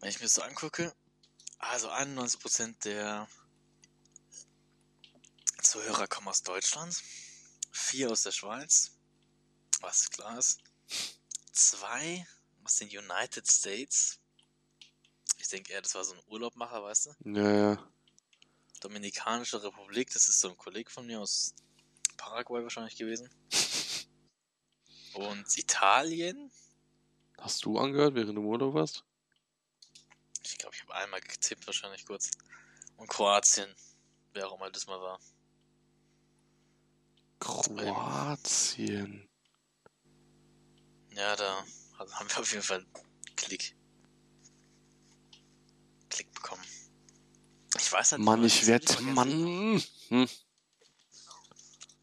Speaker 1: wenn ich mir das so angucke, also 91% der Zuhörer kommen aus Deutschland, vier aus der Schweiz, was klar ist, zwei aus den United States. Ich denke eher, das war so ein Urlaubmacher, weißt du?
Speaker 2: Ja, ja.
Speaker 1: Dominikanische Republik, das ist so ein Kollege von mir aus Paraguay wahrscheinlich gewesen. Und Italien,
Speaker 2: Hast du angehört, während du im Urlaub warst?
Speaker 1: ich glaube, ich habe einmal getippt wahrscheinlich kurz. Und Kroatien, wer auch immer das mal war.
Speaker 2: Kroatien.
Speaker 1: Ja, da haben wir auf jeden Fall Klick. Klick bekommen. Ich weiß halt
Speaker 2: Mann,
Speaker 1: nicht,
Speaker 2: ich werde. Mann. Hm.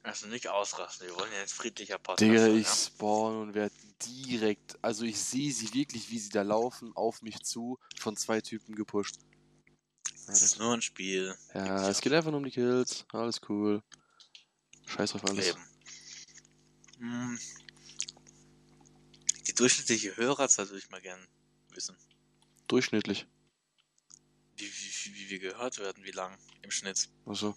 Speaker 1: Also nicht ausrasten, wir wollen ja jetzt friedlicher Podcast
Speaker 2: Digga, ich spawn und werde direkt. Also, ich sehe sie wirklich, wie sie da laufen, auf mich zu, von zwei Typen gepusht.
Speaker 1: Das ist nur ein Spiel.
Speaker 2: Ja, es geht einfach nur um die Kills. Alles cool. Scheiß auf alles.
Speaker 1: Leben. Hm. Die durchschnittliche Hörerzahl würde ich mal gern wissen.
Speaker 2: Durchschnittlich.
Speaker 1: Wie, wie, wie wir gehört werden, wie lang im Schnitt.
Speaker 2: Also,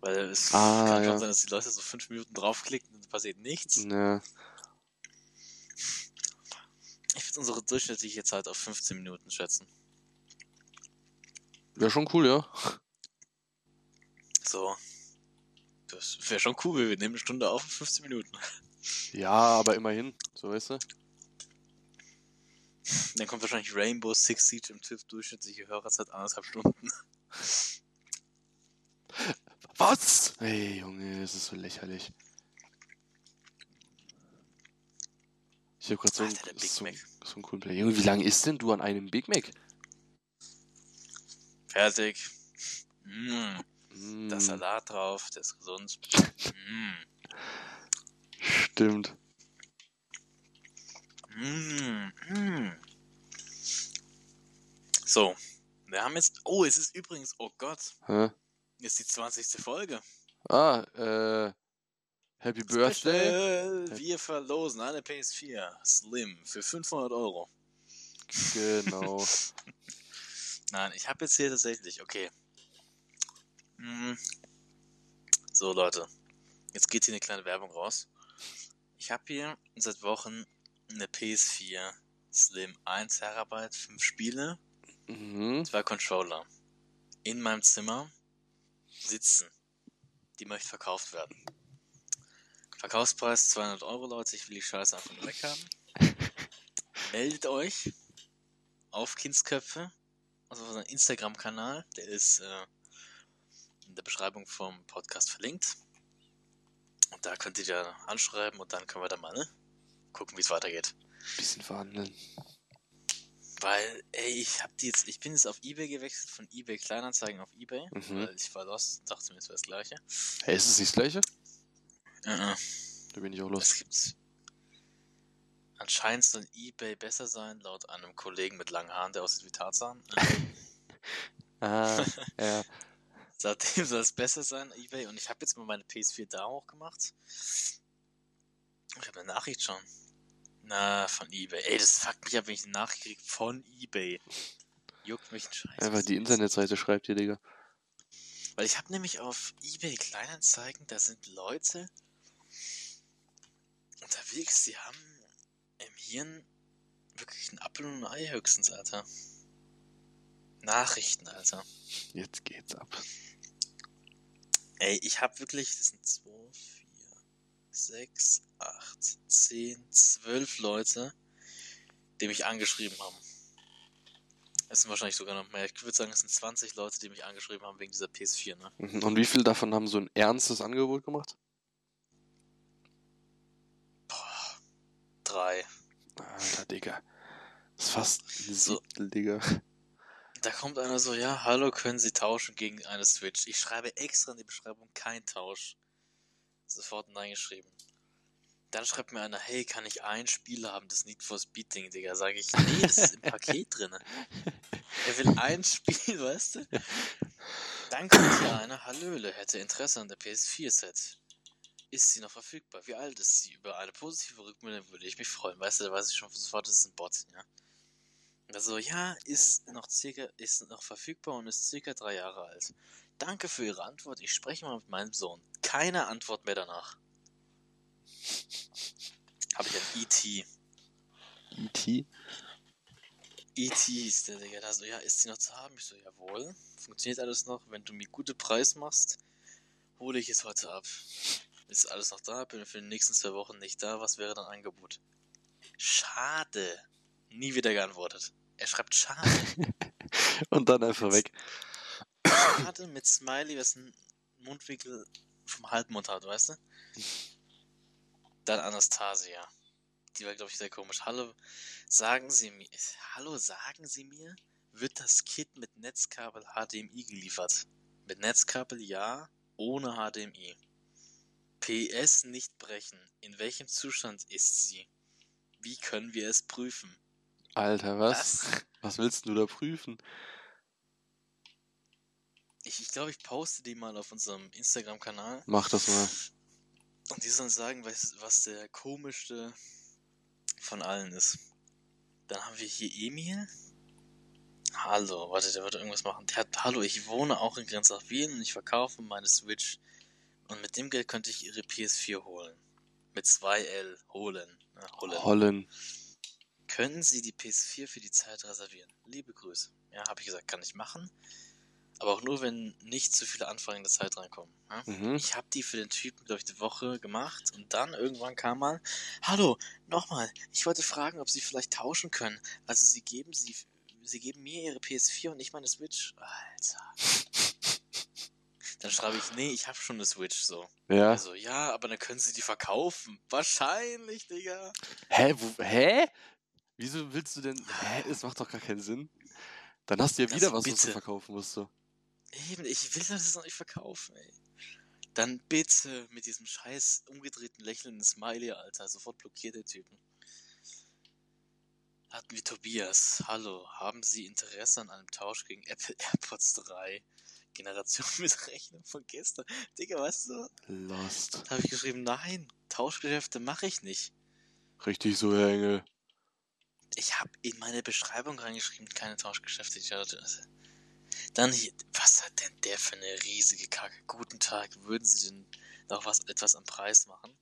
Speaker 1: Weil es
Speaker 2: Ah,
Speaker 1: kann schon
Speaker 2: ja.
Speaker 1: sein, dass die Leute so fünf Minuten draufklicken und passiert nichts.
Speaker 2: ne.
Speaker 1: Ich würde unsere durchschnittliche Zeit auf 15 Minuten schätzen.
Speaker 2: Wäre schon cool, ja.
Speaker 1: So. Das wäre schon cool, wir nehmen eine Stunde auf in 15 Minuten.
Speaker 2: Ja, aber immerhin. So, weißt du?
Speaker 1: Dann kommt wahrscheinlich Rainbow Six Siege im TÜV durchschnittliche Hörerzeit anderthalb Stunden.
Speaker 2: Was? Ey, Junge, das ist so lächerlich. Ich hab grad so, einen-
Speaker 1: Alter, der Big
Speaker 2: so,
Speaker 1: Mac.
Speaker 2: so einen coolen Play. Junge, wie lange ist denn du an einem Big Mac?
Speaker 1: Fertig. Mm,
Speaker 2: Mm,
Speaker 1: da ist Salat drauf, der ist gesund. Mm,
Speaker 2: Stimmt.
Speaker 1: mm, mm. So, Wir haben jetzt. Oh, es ist übrigens. Oh Gott.
Speaker 2: Hä?
Speaker 1: Ist die 20. Folge.
Speaker 2: Ah, äh. Happy Birthday.
Speaker 1: Special. Wir verlosen eine PS4 Slim für 500 Euro.
Speaker 2: Genau.
Speaker 1: Nein, ich habe jetzt hier tatsächlich. Okay. Hm. So, Leute. Jetzt geht hier eine kleine Werbung raus. Ich habe hier seit Wochen eine PS4 Slim 1 Terabyte, 5 Spiele,
Speaker 2: Mhm.
Speaker 1: zwei Controller. In meinem Zimmer sitzen. Die möchte verkauft werden. Verkaufspreis 200 Euro, Leute. Ich will die Scheiße einfach nur weghaben. Meldet euch auf Kindsköpfe, also auf unseren Instagram-Kanal. Der ist äh, in der Beschreibung vom Podcast verlinkt. Und da könnt ihr ja anschreiben und dann können wir da mal ne, gucken, wie es weitergeht.
Speaker 2: Bisschen verhandeln.
Speaker 1: Weil, ey, ich hab die jetzt, ich bin jetzt auf Ebay gewechselt, von Ebay Kleinanzeigen auf Ebay,
Speaker 2: Mhm.
Speaker 1: weil ich war lost, dachte mir, es wäre das gleiche.
Speaker 2: Hey, ist es nicht das gleiche?
Speaker 1: Äh, äh.
Speaker 2: Da bin ich auch
Speaker 1: Es
Speaker 2: los.
Speaker 1: gibt. Anscheinend soll eBay besser sein, laut einem Kollegen mit langen Haaren, der aussieht wie Tarzan.
Speaker 2: Ah, ja.
Speaker 1: Seitdem soll es besser sein, eBay. Und ich habe jetzt mal meine PS4 da hochgemacht. Ich habe eine Nachricht schon. Na, von eBay. Ey, das fuckt mich ab, wenn ich eine Nachricht krieg von eBay. Juckt mich ein Scheiß.
Speaker 2: Einfach die Internetseite schreibt dir, Digga.
Speaker 1: Weil ich habe nämlich auf eBay Kleinanzeigen, da sind Leute unterwegs, die haben im Hirn wirklich einen Apfel und ein Ei höchstens, Alter. Nachrichten, Alter.
Speaker 2: Jetzt geht's ab.
Speaker 1: Ey, ich habe wirklich, das sind 2, 4, 6, 8, 10, 12 Leute, die mich angeschrieben haben. Es sind wahrscheinlich sogar noch mehr. Ich würde sagen, es sind 20 Leute, die mich angeschrieben haben wegen dieser PS4, ne?
Speaker 2: Mhm. Und wie viele davon haben so ein ernstes Angebot gemacht?
Speaker 1: Boah, drei.
Speaker 2: Alter, Digga. Das ist fast ein
Speaker 1: So.
Speaker 2: Digga.
Speaker 1: Da kommt einer so, ja, hallo, können Sie tauschen gegen eine Switch? Ich schreibe extra in die Beschreibung kein Tausch. Sofort Nein geschrieben. Dann schreibt mir einer, hey, kann ich ein Spiel haben, das Need for Speed Ding, Digga? Sage ich, nee, das ist im Paket drinne. Er will ein Spiel, weißt du? Dann kommt hier einer, Hallöle, hätte Interesse an der PS4-Set. Ist sie noch verfügbar? Wie alt ist sie? Über eine positive Rückmeldung würde ich mich freuen. Weißt du, da weiß ich schon sofort, das ist ein Bot, ja. Also ja, ist noch circa, ist noch verfügbar und ist circa drei Jahre alt. Danke für Ihre Antwort. Ich spreche mal mit meinem Sohn. Keine Antwort mehr danach. Habe ich ein E.T.
Speaker 2: E.T.?
Speaker 1: E.T. ist der Digga. Da so, ja, ist sie noch zu haben? Ich so, jawohl. Funktioniert alles noch. Wenn du mir gute Preis machst, hole ich es heute ab. Ist alles noch da? Bin für die nächsten zwei Wochen nicht da. Was wäre dein Angebot? Schade. Nie wieder geantwortet. Er schreibt schade.
Speaker 2: Und dann einfach weg.
Speaker 1: Schade mit Smiley, was ein Mundwinkel vom Halbmond hat, weißt du? Dann Anastasia. Die war, glaube ich, sehr komisch. Hallo, sagen Sie mir, hallo, sagen Sie mir, wird das Kit mit Netzkabel HDMI geliefert? Mit Netzkabel ja, ohne HDMI. PS nicht brechen. In welchem Zustand ist sie? Wie können wir es prüfen?
Speaker 2: Alter, was? Was willst du da prüfen?
Speaker 1: Ich, ich glaube, ich poste die mal auf unserem Instagram-Kanal.
Speaker 2: Mach das mal.
Speaker 1: Und die sollen sagen, was, was der komischste von allen ist. Dann haben wir hier Emil. Hallo, warte, der wird irgendwas machen. Der hat, hallo, ich wohne auch in Grenzach-Wien und ich verkaufe meine Switch. Und mit dem Geld könnte ich ihre PS4 holen. Mit 2L holen. Ja, holen.
Speaker 2: Hollen.
Speaker 1: Können Sie die PS4 für die Zeit reservieren? Liebe Grüße. Ja, habe ich gesagt, kann ich machen. Aber auch nur, wenn nicht zu viele Anfragen in der Zeit reinkommen. Ja?
Speaker 2: Mhm.
Speaker 1: Ich habe die für den Typen, glaube ich, eine Woche gemacht und dann irgendwann kam mal, hallo, nochmal, ich wollte fragen, ob Sie vielleicht tauschen können. Also Sie geben sie, Sie geben mir Ihre PS4 und nicht meine Switch. Alter. Dann schreibe ich, nee, ich habe schon eine Switch, so.
Speaker 2: Ja.
Speaker 1: Also, ja, aber dann können Sie die verkaufen. Wahrscheinlich, Digga.
Speaker 2: Hä? Wo, hä? Wieso willst du denn. Hä? Es macht doch gar keinen Sinn. Dann hast du ja
Speaker 1: Also
Speaker 2: wieder was, was du verkaufen musst. So.
Speaker 1: Eben, ich will das noch nicht verkaufen, ey. Dann bitte mit diesem scheiß umgedrehten lächelnden Smiley, Alter. Sofort blockiert der Typen. Hatten wir Tobias. Hallo, haben Sie Interesse an einem Tausch gegen Apple AirPods 3? Generation mit Rechnung von gestern. Digga, weißt du?
Speaker 2: Lost.
Speaker 1: Da habe ich geschrieben, nein, Tauschgeschäfte mache ich nicht.
Speaker 2: Richtig so, Herr Engel.
Speaker 1: Ich habe in meine Beschreibung reingeschrieben, keine Tauschgeschäfte. Ich also- Dann hier, was hat denn der für eine riesige Kacke? Guten Tag, würden Sie denn noch was, etwas am Preis machen?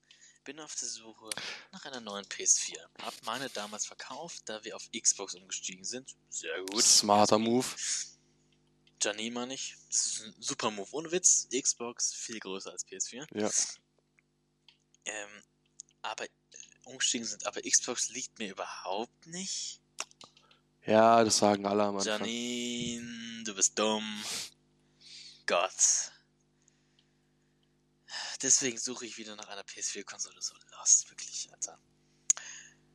Speaker 1: Bin auf der Suche nach einer neuen PS4. Hab meine damals verkauft, da wir auf Xbox umgestiegen sind. Sehr gut.
Speaker 2: Smarter Move.
Speaker 1: Janine meine ich. Das ist ein super Move. Ohne Witz, Xbox viel größer als PS4.
Speaker 2: Ja.
Speaker 1: Ähm, aber umgestiegen sind. Aber Xbox liegt mir überhaupt nicht.
Speaker 2: Ja, das sagen alle am Anfang.
Speaker 1: Janine, du bist dumm. Gott. Deswegen suche ich wieder nach einer PS4-Konsole. So lost, wirklich, Alter.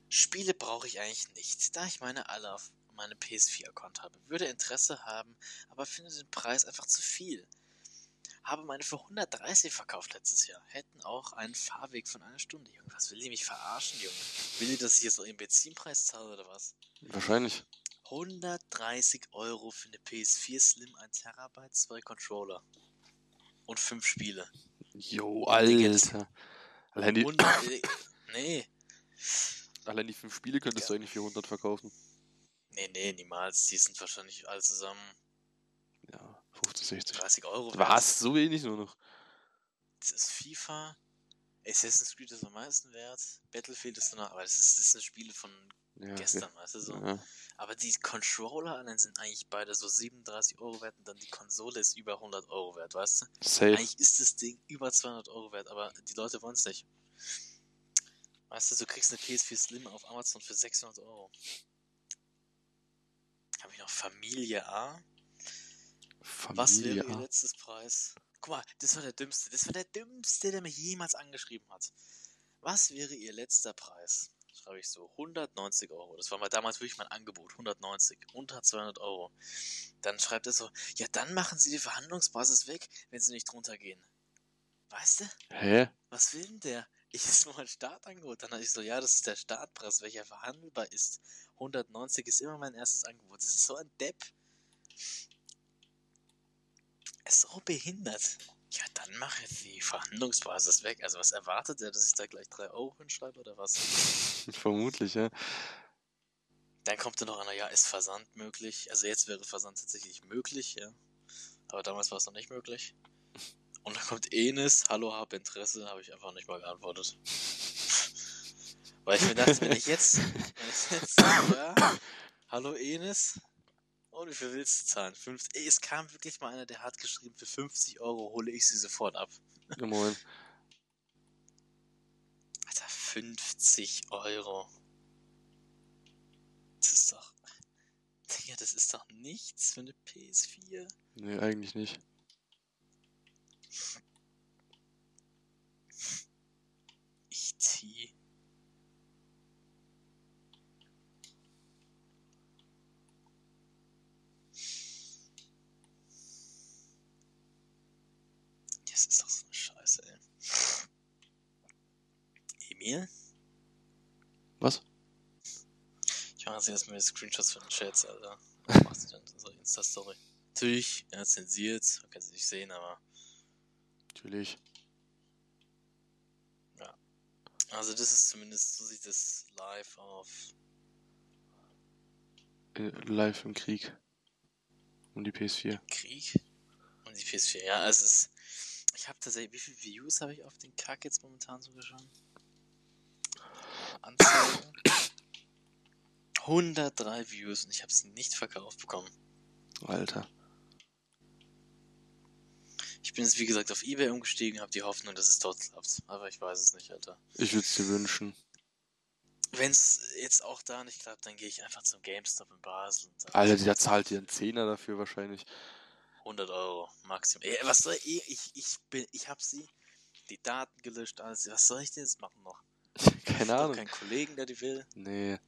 Speaker 1: Spiele brauche ich eigentlich nicht, da ich meine alle auf meinem PS4-Account habe. Würde Interesse haben, aber finde den Preis einfach zu viel. Habe meine für 130 verkauft letztes Jahr. Hätten auch einen Fahrweg von einer Stunde. Junge, was will die mich verarschen, Junge? Will die, dass ich jetzt noch ihren Benzinpreis zahle oder was?
Speaker 2: Wahrscheinlich.
Speaker 1: 130 Euro für eine PS4 Slim, 1 Terabyte, zwei Controller. Und fünf Spiele.
Speaker 2: Jo, Alter. Allein die,
Speaker 1: 100, äh, nee.
Speaker 2: allein die fünf Spiele könntest du eigentlich für 100 verkaufen.
Speaker 1: Nee, nee, niemals. Die sind wahrscheinlich alle zusammen
Speaker 2: Ja, 50, 60.
Speaker 1: 30 Euro.
Speaker 2: Was? So wenig nur noch?
Speaker 1: Das ist FIFA. Assassin's Creed ist am meisten wert. Battlefield ist danach, aber das, ist, das sind Spiele von
Speaker 2: Ja,
Speaker 1: gestern, weißt du so.
Speaker 2: Ja.
Speaker 1: Aber die Controller allein sind eigentlich beide so 37 Euro wert und dann die Konsole ist über 100 Euro wert, weißt du?
Speaker 2: Safe.
Speaker 1: Eigentlich ist das Ding über 200 Euro wert, aber die Leute wollen es nicht. Weißt du, du kriegst eine PS4 Slim auf Amazon für 600 Euro. Habe ich noch Familie A? Was wäre
Speaker 2: Familie.
Speaker 1: ihr letztes Preis? Guck mal, das war der dümmste. Das war der dümmste, der mich jemals angeschrieben hat. Was wäre ihr letzter Preis? Schreibe ich so. 190 Euro. Das war mal damals wirklich mein Angebot. 190. Unter 200 Euro. Dann schreibt er so, ja, dann machen Sie die Verhandlungsbasis weg, wenn Sie nicht drunter gehen. Weißt du?
Speaker 2: Hä?
Speaker 1: Was will denn der? Ich ist nur ein Startangebot. Dann hatte ich so, ja, das ist der Startpreis, welcher verhandelbar ist. 190 ist immer mein erstes Angebot. Das ist so ein Depp. Er ist so behindert. Ja, dann mache ich die Verhandlungsbasis weg. Also was erwartet er, dass ich da gleich 3 Euro hinschreibe oder was?
Speaker 2: Vermutlich, ja.
Speaker 1: Dann kommt dann noch einer, ja, ist Versand möglich? Also jetzt wäre Versand tatsächlich möglich, ja. Aber damals war es noch nicht möglich. Und dann kommt Enes, hallo, hab Interesse, habe ich einfach nicht mal geantwortet. Weil ich mir dachte, wenn ich jetzt, wenn ich jetzt sage, ja, hallo Enes, und wie viel willst du zahlen? Fünf, ey, es kam wirklich mal einer, der hat geschrieben, für 50 Euro hole ich sie sofort ab.
Speaker 2: Ja, moin.
Speaker 1: Alter, 50 Euro. Das ist doch. Digga, das ist doch nichts für eine PS4.
Speaker 2: Nee, eigentlich nicht.
Speaker 1: Ich zieh. Das ist doch so eine Scheiße, ey. Emil?
Speaker 2: Was?
Speaker 1: Ich mache jetzt mal Screenshots von den Chats, Alter. Was machst du denn in unserer Insta-Story? Natürlich, ja, zensiert, man kann sie nicht sehen, aber.
Speaker 2: Natürlich.
Speaker 1: Also, das ist zumindest, so sieht es live auf.
Speaker 2: Äh, Live im Krieg. Um die PS4.
Speaker 1: Krieg und die PS4. Ja, es ist. Ich habe tatsächlich. Wie viele Views habe ich auf den Kack jetzt momentan sogar schon? Anzeige. 103 Views und ich habe sie nicht verkauft bekommen.
Speaker 2: Alter.
Speaker 1: Ich bin jetzt wie gesagt auf Ebay umgestiegen, habe die Hoffnung, dass es dort klappt. Aber ich weiß es nicht, Alter.
Speaker 2: Ich würde es dir wünschen.
Speaker 1: Wenn es jetzt auch da nicht klappt, dann gehe ich einfach zum GameStop in Basel
Speaker 2: Alter, der zahlt dir einen Zehner dafür wahrscheinlich.
Speaker 1: 100 Euro Maximum. Ey, was soll ich? Ich, ich bin, ich habe sie, die Daten gelöscht, alles. Was soll ich denn jetzt machen noch?
Speaker 2: Keine
Speaker 1: Ich hab
Speaker 2: Ahnung.
Speaker 1: keinen Kollegen, der die will.
Speaker 2: Nee.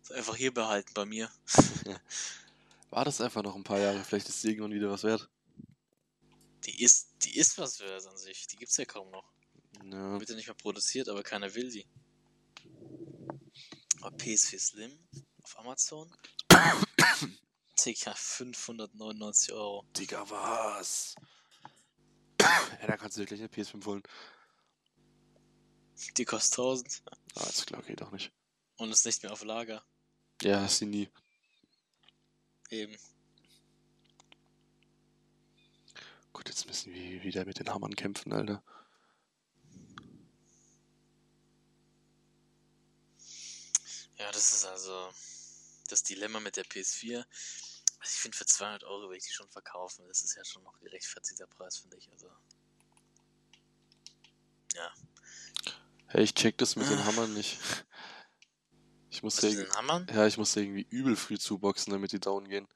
Speaker 1: Ist einfach hier behalten bei mir.
Speaker 2: War das einfach noch ein paar Jahre. Vielleicht ist sie irgendwann wieder was wert.
Speaker 1: Die ist, die ist was wert an sich. Die gibt's ja kaum noch.
Speaker 2: Ja.
Speaker 1: Wird ja nicht mehr produziert, aber keiner will die. War PS4 Slim auf Amazon. Digga, 599 Euro.
Speaker 2: Digga, was? ja, da kannst du dir gleich eine PS5 holen.
Speaker 1: Die kostet 1000
Speaker 2: Ah, ist klar, geht auch nicht.
Speaker 1: und ist nicht mehr auf Lager.
Speaker 2: Ja, ist sie nie.
Speaker 1: Eben.
Speaker 2: Gut, jetzt müssen wir wieder mit den Hammern kämpfen, Alter.
Speaker 1: Ja, das ist also das Dilemma mit der PS4. Also ich finde, für 200 Euro will ich die schon verkaufen. Das ist ja schon noch gerechtfertigter Preis, finde ich. Also. Ja.
Speaker 2: Hey, ich check das mit den
Speaker 1: Ah.
Speaker 2: Hammern nicht. Ich
Speaker 1: Was
Speaker 2: musste,
Speaker 1: Hammern?
Speaker 2: ja, ich musste irgendwie übel früh zuboxen, damit die down gehen.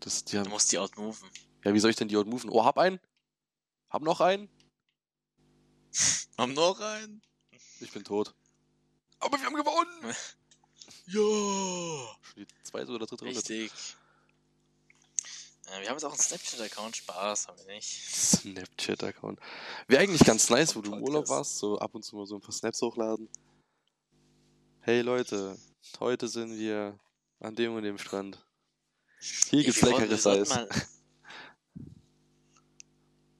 Speaker 2: Das, die
Speaker 1: Du
Speaker 2: haben,
Speaker 1: musst die outmoven.
Speaker 2: ja, wie soll ich denn die outmoven? Oh, hab einen! Hab noch einen!
Speaker 1: Haben noch einen?
Speaker 2: Ich bin tot. Aber wir haben gewonnen!
Speaker 1: Ja!
Speaker 2: Schon die zweite oder dritte Runde.
Speaker 1: Richtig. Äh, wir haben jetzt auch einen Snapchat-Account. Spaß haben wir nicht.
Speaker 2: Snapchat-Account. Wäre eigentlich ganz nice, wo du im Urlaub warst, so ab und zu mal so ein paar Snaps hochladen. Hey Leute, heute sind wir an dem und dem Strand. Hier gibt's leckeres
Speaker 1: sollten
Speaker 2: Eis.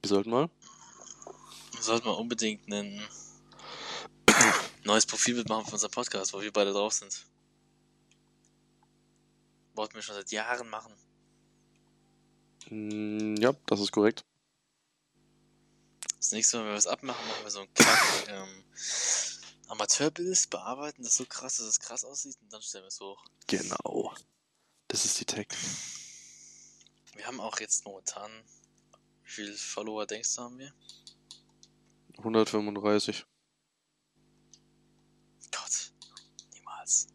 Speaker 2: Wir sollten mal.
Speaker 1: wir sollten mal unbedingt ein neues Profilbild machen für unseren Podcast, wo wir beide drauf sind. Wollten wir schon seit Jahren machen.
Speaker 2: Mm, ja, das ist korrekt.
Speaker 1: Das nächste Mal, wenn wir was abmachen, machen wir so ein Kack, ähm, Amateurbild, bearbeiten das so krass, dass es krass aussieht und dann stellen wir es hoch.
Speaker 2: Genau. Das ist die Tech.
Speaker 1: Wir haben auch jetzt momentan, wie viele Follower denkst du haben wir?
Speaker 2: 135.
Speaker 1: Gott, niemals.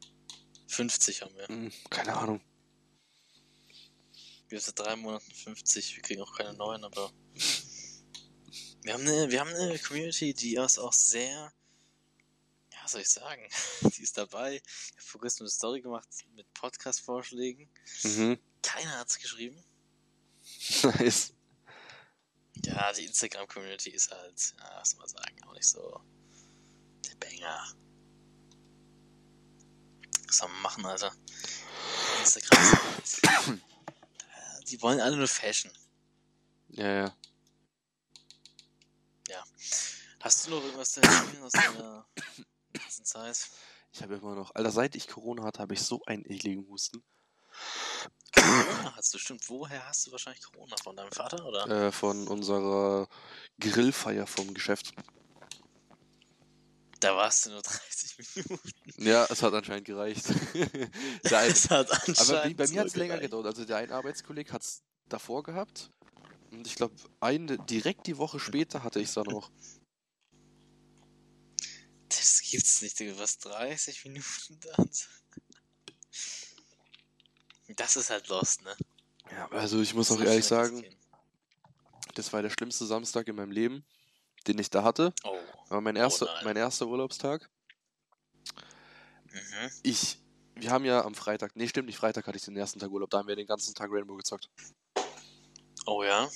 Speaker 1: 50 haben wir.
Speaker 2: Hm, keine Ahnung.
Speaker 1: Wir haben seit drei Monaten 50, wir kriegen auch keine neuen, aber wir haben eine, wir haben eine Community, die ist auch sehr, ja, was soll ich sagen, die ist dabei. Ich habe vor kurzem eine Story gemacht mit Podcast-Vorschlägen.
Speaker 2: Mhm.
Speaker 1: Keiner hat's geschrieben.
Speaker 2: nice.
Speaker 1: Ja, die Instagram-Community ist halt, ja, was soll man sagen, auch nicht so der Banger. Was soll man machen, Alter? Instagram ist halt, die wollen alle nur Fashion.
Speaker 2: Ja, ja.
Speaker 1: Hast du noch irgendwas zu erzählen aus deiner ganzen Zeit?
Speaker 2: Ich habe immer noch. Alter, seit ich Corona hatte, habe ich so einen ekligen Husten.
Speaker 1: Corona hast du, stimmt. Woher hast du wahrscheinlich Corona? Von deinem Vater, oder?
Speaker 2: Äh, von unserer Grillfeier vom Geschäft.
Speaker 1: Da warst du nur 30 Minuten.
Speaker 2: Ja, es hat anscheinend gereicht. ein,
Speaker 1: Es hat
Speaker 2: aber bei,
Speaker 1: anscheinend
Speaker 2: bei mir hat es länger gedauert. Also der ein Arbeitskollege hat es davor gehabt. Und ich glaube, eine, direkt die Woche später hatte ich es dann auch.
Speaker 1: Das gibt's nicht, Digga. Was 30 Minuten dann? Das ist halt lost, ne?
Speaker 2: Ja, also ich muss
Speaker 1: So
Speaker 2: auch ehrlich
Speaker 1: kann's
Speaker 2: sagen, das war der schlimmste Samstag in meinem Leben, den ich da hatte.
Speaker 1: Oh.
Speaker 2: War mein erster,
Speaker 1: nein.
Speaker 2: mein erster Urlaubstag.
Speaker 1: Mhm.
Speaker 2: Ich, wir haben ja am Freitag, nee, stimmt nicht, Freitag hatte ich den ersten Tag Urlaub, da haben wir den ganzen Tag Rainbow gezockt.
Speaker 1: Oh ja.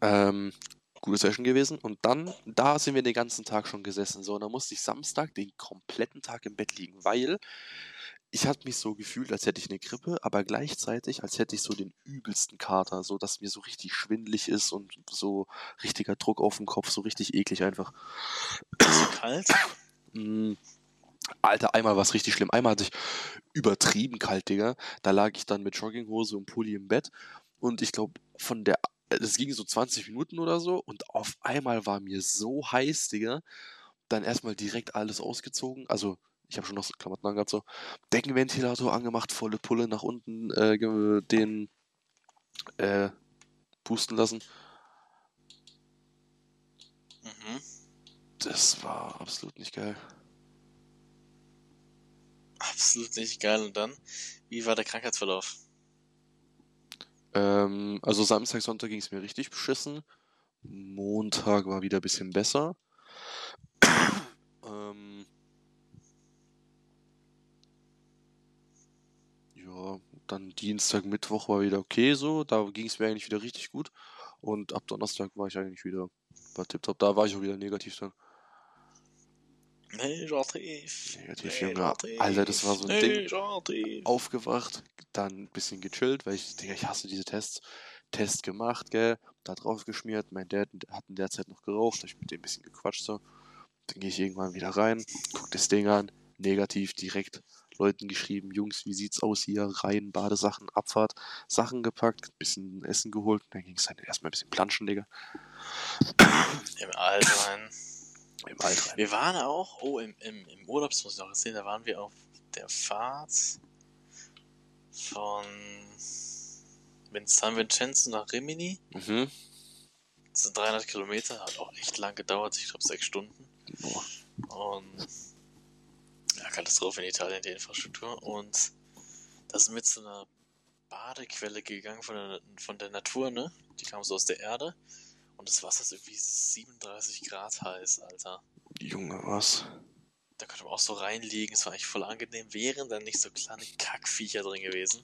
Speaker 2: Ähm, gute Session gewesen. Und dann, da sind wir den ganzen Tag schon gesessen. So, und dann musste ich Samstag den kompletten Tag im Bett liegen, weil ich hatte mich so gefühlt, als hätte ich eine Grippe, aber gleichzeitig, als hätte ich so den übelsten Kater, so dass mir so richtig schwindelig ist und so richtiger Druck auf dem Kopf, so richtig eklig einfach.
Speaker 1: Ist so kalt?
Speaker 2: Mm, Alter, einmal war es richtig schlimm. Einmal hatte ich übertrieben kalt, Digga. Da lag ich dann mit Jogginghose und Pulli im Bett. Und ich glaube, von der. Das ging so 20 Minuten oder so. Und auf einmal war mir so heiß, Digga. Dann erstmal direkt alles ausgezogen. Also, ich habe schon noch so Klamotten angehabt, so. Deckenventilator angemacht, volle Pulle nach unten äh, den äh, pusten lassen.
Speaker 1: Mhm.
Speaker 2: Das war absolut nicht geil.
Speaker 1: Absolut nicht geil. Und dann? Wie war der Krankheitsverlauf?
Speaker 2: Ähm, also Samstag, Sonntag ging es mir richtig beschissen. Montag war wieder ein bisschen besser. Dann Dienstag, Mittwoch war wieder okay so. Da ging es mir eigentlich wieder richtig gut. Und ab Donnerstag war ich eigentlich wieder war tipptopp. Da war ich auch wieder negativ dann.
Speaker 1: Negativ.
Speaker 2: Negativ, Junge. Alter, das war so ein Ding.
Speaker 1: Negativ.
Speaker 2: Aufgewacht, dann ein bisschen gechillt, weil ich, Digga, ich hasse diese Tests. Test gemacht, gell, da drauf geschmiert. Mein Dad hat in der Zeit noch geraucht, hab ich mit dem ein bisschen gequatscht so. Dann gehe ich irgendwann wieder rein, guck das Ding an, negativ direkt Leuten geschrieben, Jungs, wie sieht's aus hier? Rein, Badesachen, Abfahrt, Sachen gepackt, bisschen Essen geholt. Dann ging es halt erstmal ein bisschen planschen, Digga.
Speaker 1: Im Alter.
Speaker 2: Im Alter.
Speaker 1: Wir waren auch, oh, im, im, im Urlaub, das muss ich noch erzählen, da waren wir auf der Fahrt von San Vincenzo nach Rimini.
Speaker 2: Mhm.
Speaker 1: Das sind 300 Kilometer, hat auch echt lang gedauert, ich glaube sechs Stunden.
Speaker 2: Boah.
Speaker 1: Und ja, Katastrophe in Italien, die Infrastruktur. Und da sind wir zu einer Badequelle gegangen von der, von der Natur, ne? Die kam so aus der Erde. Und das Wasser ist irgendwie 37 Grad heiß, Alter.
Speaker 2: Junge, was?
Speaker 1: Da konnte man auch so reinliegen, es war eigentlich voll angenehm. Wären dann nicht so kleine Kackviecher drin gewesen.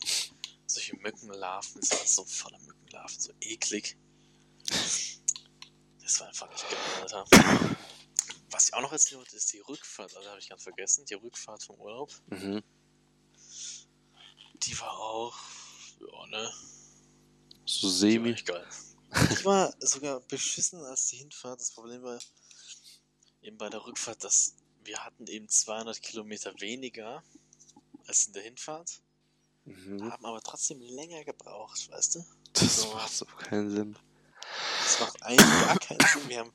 Speaker 1: Solche Mückenlarven, es war so voller Mückenlarven, so eklig. Das war einfach nicht geil, Alter. Was ich auch noch erzählen wollte, ist die Rückfahrt, also habe ich ganz vergessen, die Rückfahrt vom Urlaub.
Speaker 2: Mhm.
Speaker 1: Die war auch, ja, ne?
Speaker 2: So
Speaker 1: Die war
Speaker 2: semi.
Speaker 1: echt geil. Die war sogar beschissen als die Hinfahrt. Das Problem war eben bei der Rückfahrt, dass wir hatten eben 200 Kilometer weniger als in der Hinfahrt,
Speaker 2: Mhm.
Speaker 1: haben aber trotzdem länger gebraucht, weißt du?
Speaker 2: Das
Speaker 1: So.
Speaker 2: macht so keinen Sinn.
Speaker 1: Das macht eigentlich gar keinen Sinn. Wir haben,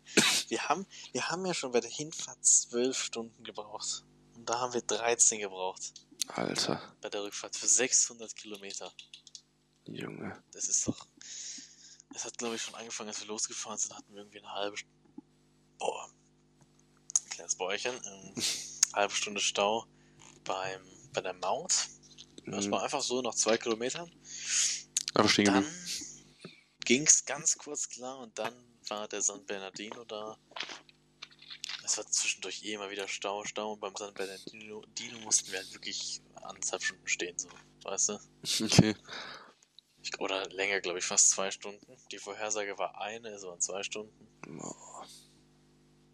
Speaker 1: wir, haben, wir haben ja schon bei der Hinfahrt 12 Stunden gebraucht. Und da haben wir 13 gebraucht.
Speaker 2: Alter,
Speaker 1: Bei der Rückfahrt für 600 Kilometer.
Speaker 2: Junge.
Speaker 1: Das ist doch. Es hat, glaube ich, schon angefangen, als wir losgefahren sind, hatten wir irgendwie eine halbe. Boah. Kleines Bäuerchen. Ähm, halbe Stunde Stau beim, bei der Maut. Das
Speaker 2: Mhm.
Speaker 1: war einfach so nach zwei Kilometern.
Speaker 2: Aber stehen
Speaker 1: Dann
Speaker 2: geblieben.
Speaker 1: ging's ganz kurz klar und dann war der San Bernardino da. Es war zwischendurch eh immer wieder Stau, Stau und beim San Bernardino Dino mussten wir halt wirklich anderthalb Stunden stehen, so, weißt du?
Speaker 2: Okay.
Speaker 1: Ich, oder länger, glaube ich, fast zwei Stunden. Die Vorhersage war eine, es waren zwei Stunden.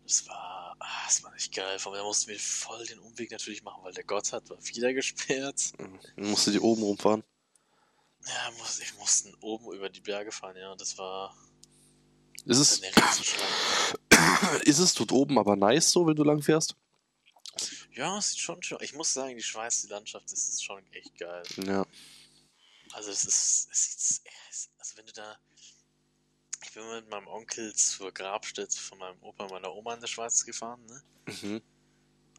Speaker 1: Das war, ah, das war nicht geil. Allem, da mussten wir voll den Umweg natürlich machen, weil der Gotthard war wieder gesperrt.
Speaker 2: Dann musst du die oben rumfahren.
Speaker 1: Ja, muss, ich mussten oben über die Berge fahren, ja, das war
Speaker 2: Ist es, ist es dort oben aber nice so, wenn du lang fährst?
Speaker 1: Ja, es sieht schon schön. Ich muss sagen, die Schweiz, die Landschaft, das ist schon echt geil.
Speaker 2: Ja.
Speaker 1: Also es ist, es sieht, es- also wenn du da, ich bin mit meinem Onkel zur Grabstätte von meinem Opa und meiner Oma in der Schweiz gefahren, ne?
Speaker 2: Mhm.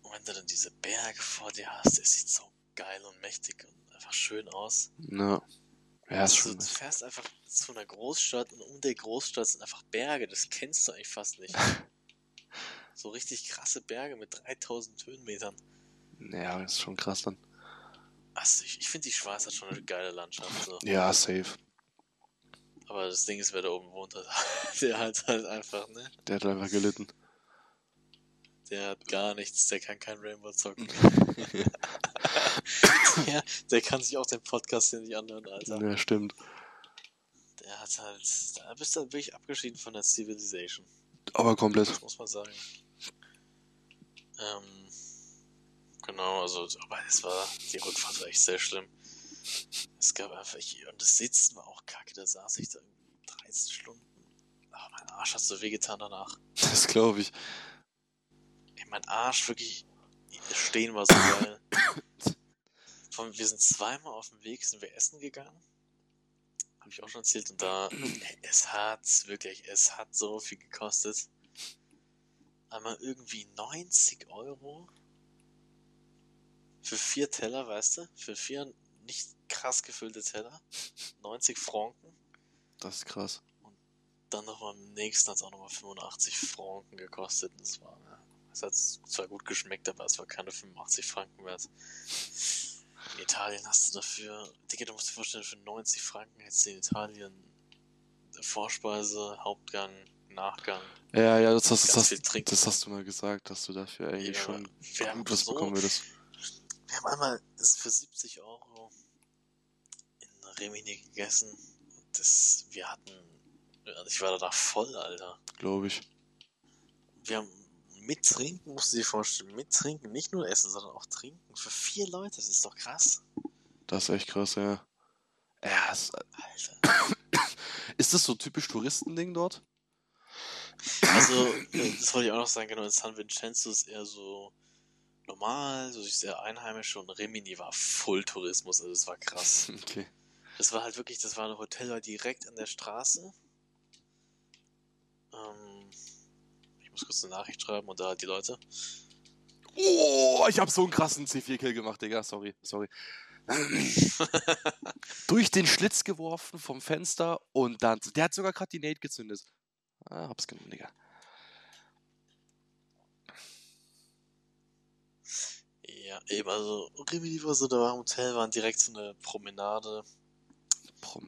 Speaker 1: Und wenn du dann diese Berge vor dir hast, es sieht so geil und mächtig und einfach schön aus.
Speaker 2: Ja. Ja, ist
Speaker 1: Also,
Speaker 2: schon
Speaker 1: du fährst einfach zu einer Großstadt und um der Großstadt sind einfach Berge, das kennst du eigentlich fast nicht. so richtig krasse Berge mit 3000 Höhenmetern.
Speaker 2: Ja, ist schon krass dann.
Speaker 1: Also ich, ich finde die Schweiz hat schon eine geile Landschaft. So.
Speaker 2: Ja, safe.
Speaker 1: Aber das Ding ist, wer da oben wohnt, der hat halt einfach, ne?
Speaker 2: Der hat einfach gelitten.
Speaker 1: Der hat gar nichts, der kann kein Rainbow zocken. der, der kann sich auch den Podcast hier nicht anhören, Alter.
Speaker 2: Ja, stimmt.
Speaker 1: Der hat halt, da bist du wirklich abgeschieden von der Civilization.
Speaker 2: Aber komplett.
Speaker 1: Das muss man sagen. Ähm, genau, also, aber es war, die Rückfahrt war echt sehr schlimm. Es gab einfach, ich, und das Sitzen war auch kacke, da saß ich da irgendwie 13 Stunden. Aber mein Arsch hat so wehgetan danach.
Speaker 2: Das glaube ich.
Speaker 1: Ey, mein Arsch wirklich, stehen war so geil. Von, wir sind zweimal auf dem Weg, sind wir essen gegangen. Habe ich auch schon erzählt. Und da, es hat wirklich, es hat so viel gekostet. Einmal irgendwie 90 Euro für vier Teller, weißt du? Für vier nicht krass gefüllte Teller. 90 Franken.
Speaker 2: Das ist krass.
Speaker 1: Dann noch beim nächsten hat es auch nochmal 85 Franken gekostet. Das war, es hat zwar gut geschmeckt, aber es war keine 85 Franken wert. In Italien hast du dafür, Digga, du musst dir vorstellen, für 90 Franken hättest du in Italien Vorspeise, Hauptgang, Nachgang,
Speaker 2: Ja, ja, das, hast- das, hast, das hast du mal gesagt, dass du dafür eigentlich
Speaker 1: Ja,
Speaker 2: schon
Speaker 1: wir
Speaker 2: gut was
Speaker 1: so-
Speaker 2: bekommen würdest.
Speaker 1: Wir haben einmal für 70 Euro in Rimini gegessen. Das, wir hatten, ich war danach voll, Alter.
Speaker 2: Glaube ich.
Speaker 1: Wir haben mit Trinken, musst du dir vorstellen, mit Trinken, nicht nur essen, sondern auch trinken. Für vier Leute, das ist doch krass.
Speaker 2: Das ist echt krass, ja. Ja, es,
Speaker 1: Alter.
Speaker 2: ist das so ein typisch Touristending dort?
Speaker 1: Also, äh, das wollte ich auch noch sagen, genau, in San Vincenzo ist eher so normal, so sehr einheimisch und Rimini war Full Tourismus, also das war krass.
Speaker 2: Okay.
Speaker 1: Das war halt wirklich, das war ein Hotel war direkt an der Straße. Ähm, ich muss kurz eine Nachricht schreiben und da halt die Leute.
Speaker 2: Oh, ich hab so einen krassen C4-Kill gemacht, Digga. Sorry, sorry. Durch den Schlitz geworfen vom Fenster und dann. Der hat sogar gerade die Nate gezündet. Ah, hab's genommen, Digga.
Speaker 1: Ja, eben, also Rimini war so, da war im Hotel, waren direkt so eine Promenade,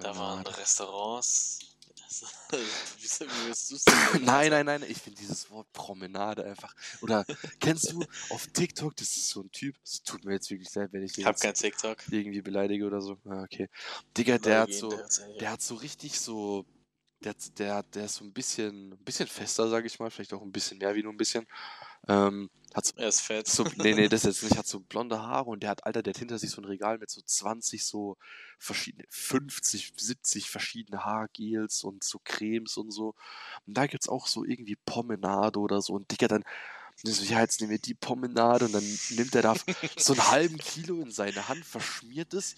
Speaker 1: da waren
Speaker 2: Promenade.
Speaker 1: Restaurants. Wie, willst?
Speaker 2: Nein, nein, nein, ich finde dieses Wort Promenade einfach. Oder kennst du auf TikTok, das ist so ein Typ, es tut mir jetzt wirklich leid, wenn ich den
Speaker 1: Ich hab kein TikTok.
Speaker 2: irgendwie beleidige oder so. Ah, okay. Digga, der hat so,
Speaker 1: ja-
Speaker 2: der hat so richtig so, der, der, hat- der ist so ein bisschen, ein bisschen fester, sag ich mal, vielleicht auch ein bisschen mehr wie nur ein bisschen. Ähm, hat so,
Speaker 1: Er ist fett.
Speaker 2: so, nee, nee, das jetzt nicht, hat so blonde Haare und der hat, Alter, der hat hinter sich so ein Regal mit so 20 so verschiedene, 50, 70 verschiedene Haargels und so Cremes und so. Und da gibt's auch so irgendwie Promenade oder so. Und Digga, dann, dann so, ja, jetzt nehmen wir die Promenade und dann nimmt er da so einen halben Kilo in seine Hand, verschmiert es,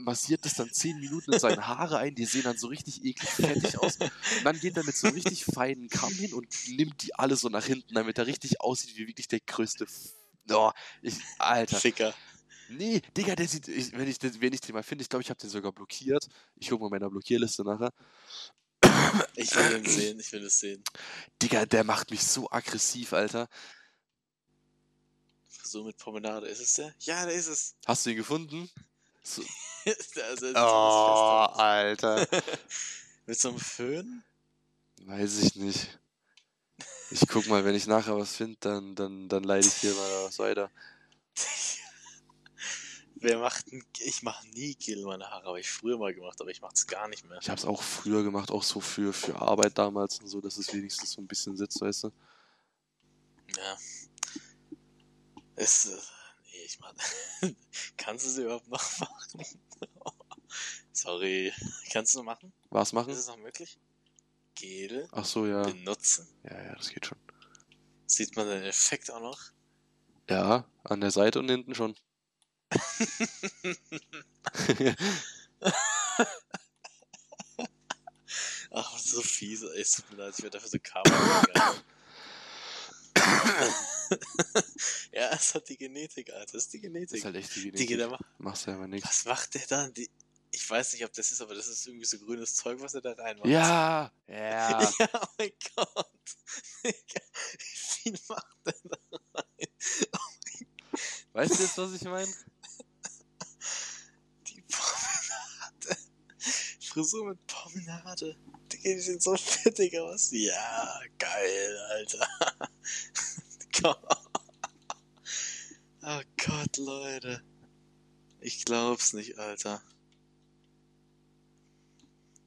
Speaker 2: massiert es dann 10 Minuten in seine Haare ein, die sehen dann so richtig eklig fettig aus. Und dann geht er mit so einem richtig feinen Kamm hin und nimmt die alle so nach hinten, damit er richtig aussieht wie wirklich der größte. F oh, ich, Alter.
Speaker 1: Ficker.
Speaker 2: Nee, Digga, der sieht, ich, wenn, ich, den- wenn ich den mal finde, ich glaube, ich habe den sogar blockiert. Ich gucke mal meiner Blockierliste nachher.
Speaker 1: Ich will ihn sehen, ich will es sehen.
Speaker 2: Digga, der macht mich so aggressiv, Alter.
Speaker 1: So mit Promenade, ist es der? Ja, da ist es.
Speaker 2: Hast du ihn gefunden? So.
Speaker 1: also,
Speaker 2: Oh, Alter.
Speaker 1: Mit so einem Föhn?
Speaker 2: Weiß ich nicht. Ich guck mal, wenn ich nachher was finde, dann, dann, dann leite ich dir mal was weiter.
Speaker 1: Wer macht ein, Ich mache nie Gel in meine Haare, habe ich früher mal gemacht, aber ich mache es gar nicht mehr.
Speaker 2: Ich habe es auch früher gemacht, auch so für, für Arbeit damals und so, dass es wenigstens so ein bisschen sitzt, weißt du?
Speaker 1: Ja. Es, äh, nee, ich meine, kannst du es überhaupt noch machen? Sorry, kannst du machen?
Speaker 2: Was machen?
Speaker 1: Ist es noch möglich? Gel
Speaker 2: Ach so, ja.
Speaker 1: benutzen?
Speaker 2: Ja, ja, das geht schon.
Speaker 1: Sieht man den Effekt auch noch?
Speaker 2: Ja, an der Seite und hinten schon.
Speaker 1: Ach, so fies. ey, Es tut mir leid, ich werde dafür so Karma. ja, es hat die Genetik, Alter. Das ist die
Speaker 2: Das
Speaker 1: Genetik.
Speaker 2: ist halt echt die Genetik.
Speaker 1: der macht,
Speaker 2: Machst du einfach nichts.
Speaker 1: was macht der dann? Die, ich weiß nicht, ob das ist, aber das ist irgendwie so grünes Zeug, was er da reinmacht.
Speaker 2: Ja, ja.
Speaker 1: Ja, oh mein Gott. Wie viel macht der da rein?
Speaker 2: Weißt du jetzt, was ich meine?
Speaker 1: Promenade. Frisur mit Promenade. Digga, die sehen so fettig aus. Ja, geil, Alter. Oh Gott, Leute. Ich glaub's nicht, Alter.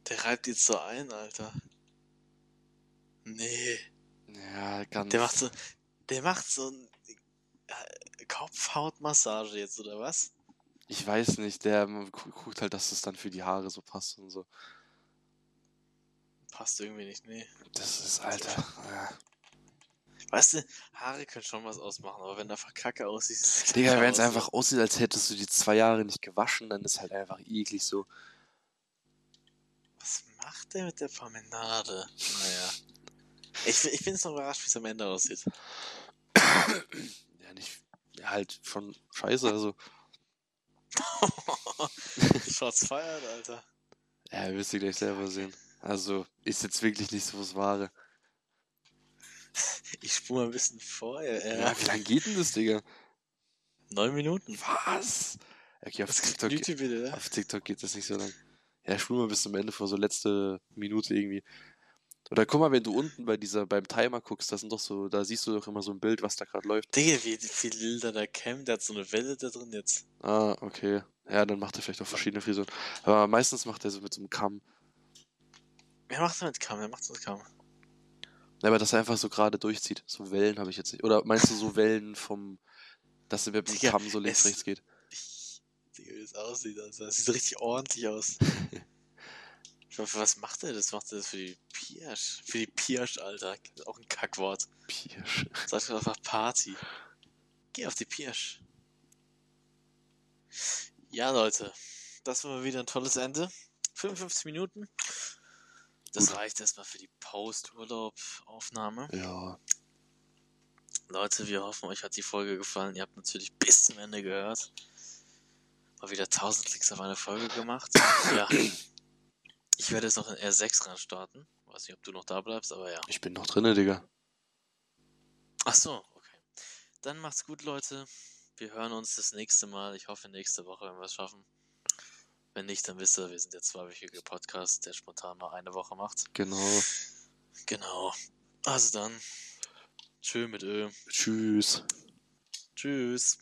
Speaker 1: Der reibt jetzt so ein, Alter. Nee.
Speaker 2: Ja, ganz.
Speaker 1: Der macht so, der macht so ein äh, Kopfhautmassage jetzt, oder was?
Speaker 2: Ich weiß nicht, der gu- guckt halt, dass es dann für die Haare so passt und so.
Speaker 1: Passt irgendwie nicht, nee.
Speaker 2: Das ist, Alter. Ja.
Speaker 1: Weißt du, Haare können schon was ausmachen, aber wenn da Kacke aussieht, sieht es
Speaker 2: Digga, wenn es einfach aussieht, als hättest du die zwei Jahre nicht gewaschen, dann ist halt einfach eklig so.
Speaker 1: Was macht der mit der Promenade? Naja. Ich, ich bin jetzt noch überrascht, wie es am Ende aussieht.
Speaker 2: Ja, nicht. Ja, halt schon scheiße, also.
Speaker 1: Shots feiert, Alter.
Speaker 2: Ja, wirst du gleich selber sehen. Also, ist jetzt wirklich nicht so das Wahre.
Speaker 1: Ich spule mal ein bisschen vorher. Äh,
Speaker 2: Ja, wie lange geht denn das, Digga?
Speaker 1: Neun Minuten.
Speaker 2: Was? Okay, auf
Speaker 1: Was kriegt
Speaker 2: TikTok,
Speaker 1: YouTube
Speaker 2: auf TikTok geht das nicht so lang. Ja, spul mal bis zum Ende vor, so letzte Minute irgendwie. Oder guck mal, wenn du unten bei dieser, beim Timer guckst, da sind doch so, da siehst du doch immer so ein Bild, was da gerade läuft.
Speaker 1: Digga, wie viel Bilder da Cam, der hat so eine Welle da drin jetzt.
Speaker 2: Ah, okay. Ja, dann macht er vielleicht auch verschiedene Frisuren. Aber meistens macht er so mit so einem Kamm.
Speaker 1: Wer macht das mit Cam? Wer macht das mit Cam?
Speaker 2: Ja, aber dass er einfach so gerade durchzieht. So Wellen habe ich jetzt nicht. Oder meinst du so Wellen vom, dass er mit dem Kamm so links,
Speaker 1: es-
Speaker 2: rechts geht?
Speaker 1: Ich, Digga, wie das aussieht, also, das sieht richtig ordentlich aus. ich hoffe, was macht er? Das macht er das für die Pirsch. Für die Pirsch, Alter. Auch ein Kackwort.
Speaker 2: Pirsch.
Speaker 1: Sag doch einfach Party. Geh auf die Pirsch. Ja, Leute. Das war mal wieder ein tolles Ende. 55 Minuten. Das
Speaker 2: Gut.
Speaker 1: reicht erstmal für die Post-Urlaub-Aufnahme.
Speaker 2: Ja.
Speaker 1: Leute, wir hoffen, euch hat die Folge gefallen. Ihr habt natürlich bis zum Ende gehört. Mal wieder 1000 Klicks auf eine Folge gemacht. ja. Ich werde jetzt noch in R6 ran starten. Weiß nicht, ob du noch da bleibst, aber ja.
Speaker 2: Ich bin noch drinne, Digga.
Speaker 1: Ach so, okay. Dann macht's gut, Leute. Wir hören uns das nächste Mal. Ich hoffe, nächste Woche, wenn wir es schaffen. Wenn nicht, dann wisst ihr, wir sind der zweiwöchige Podcast, der spontan mal eine Woche macht.
Speaker 2: Genau.
Speaker 1: Genau. Also dann. Tschö mit Ö.
Speaker 2: Tschüss.
Speaker 1: Tschüss.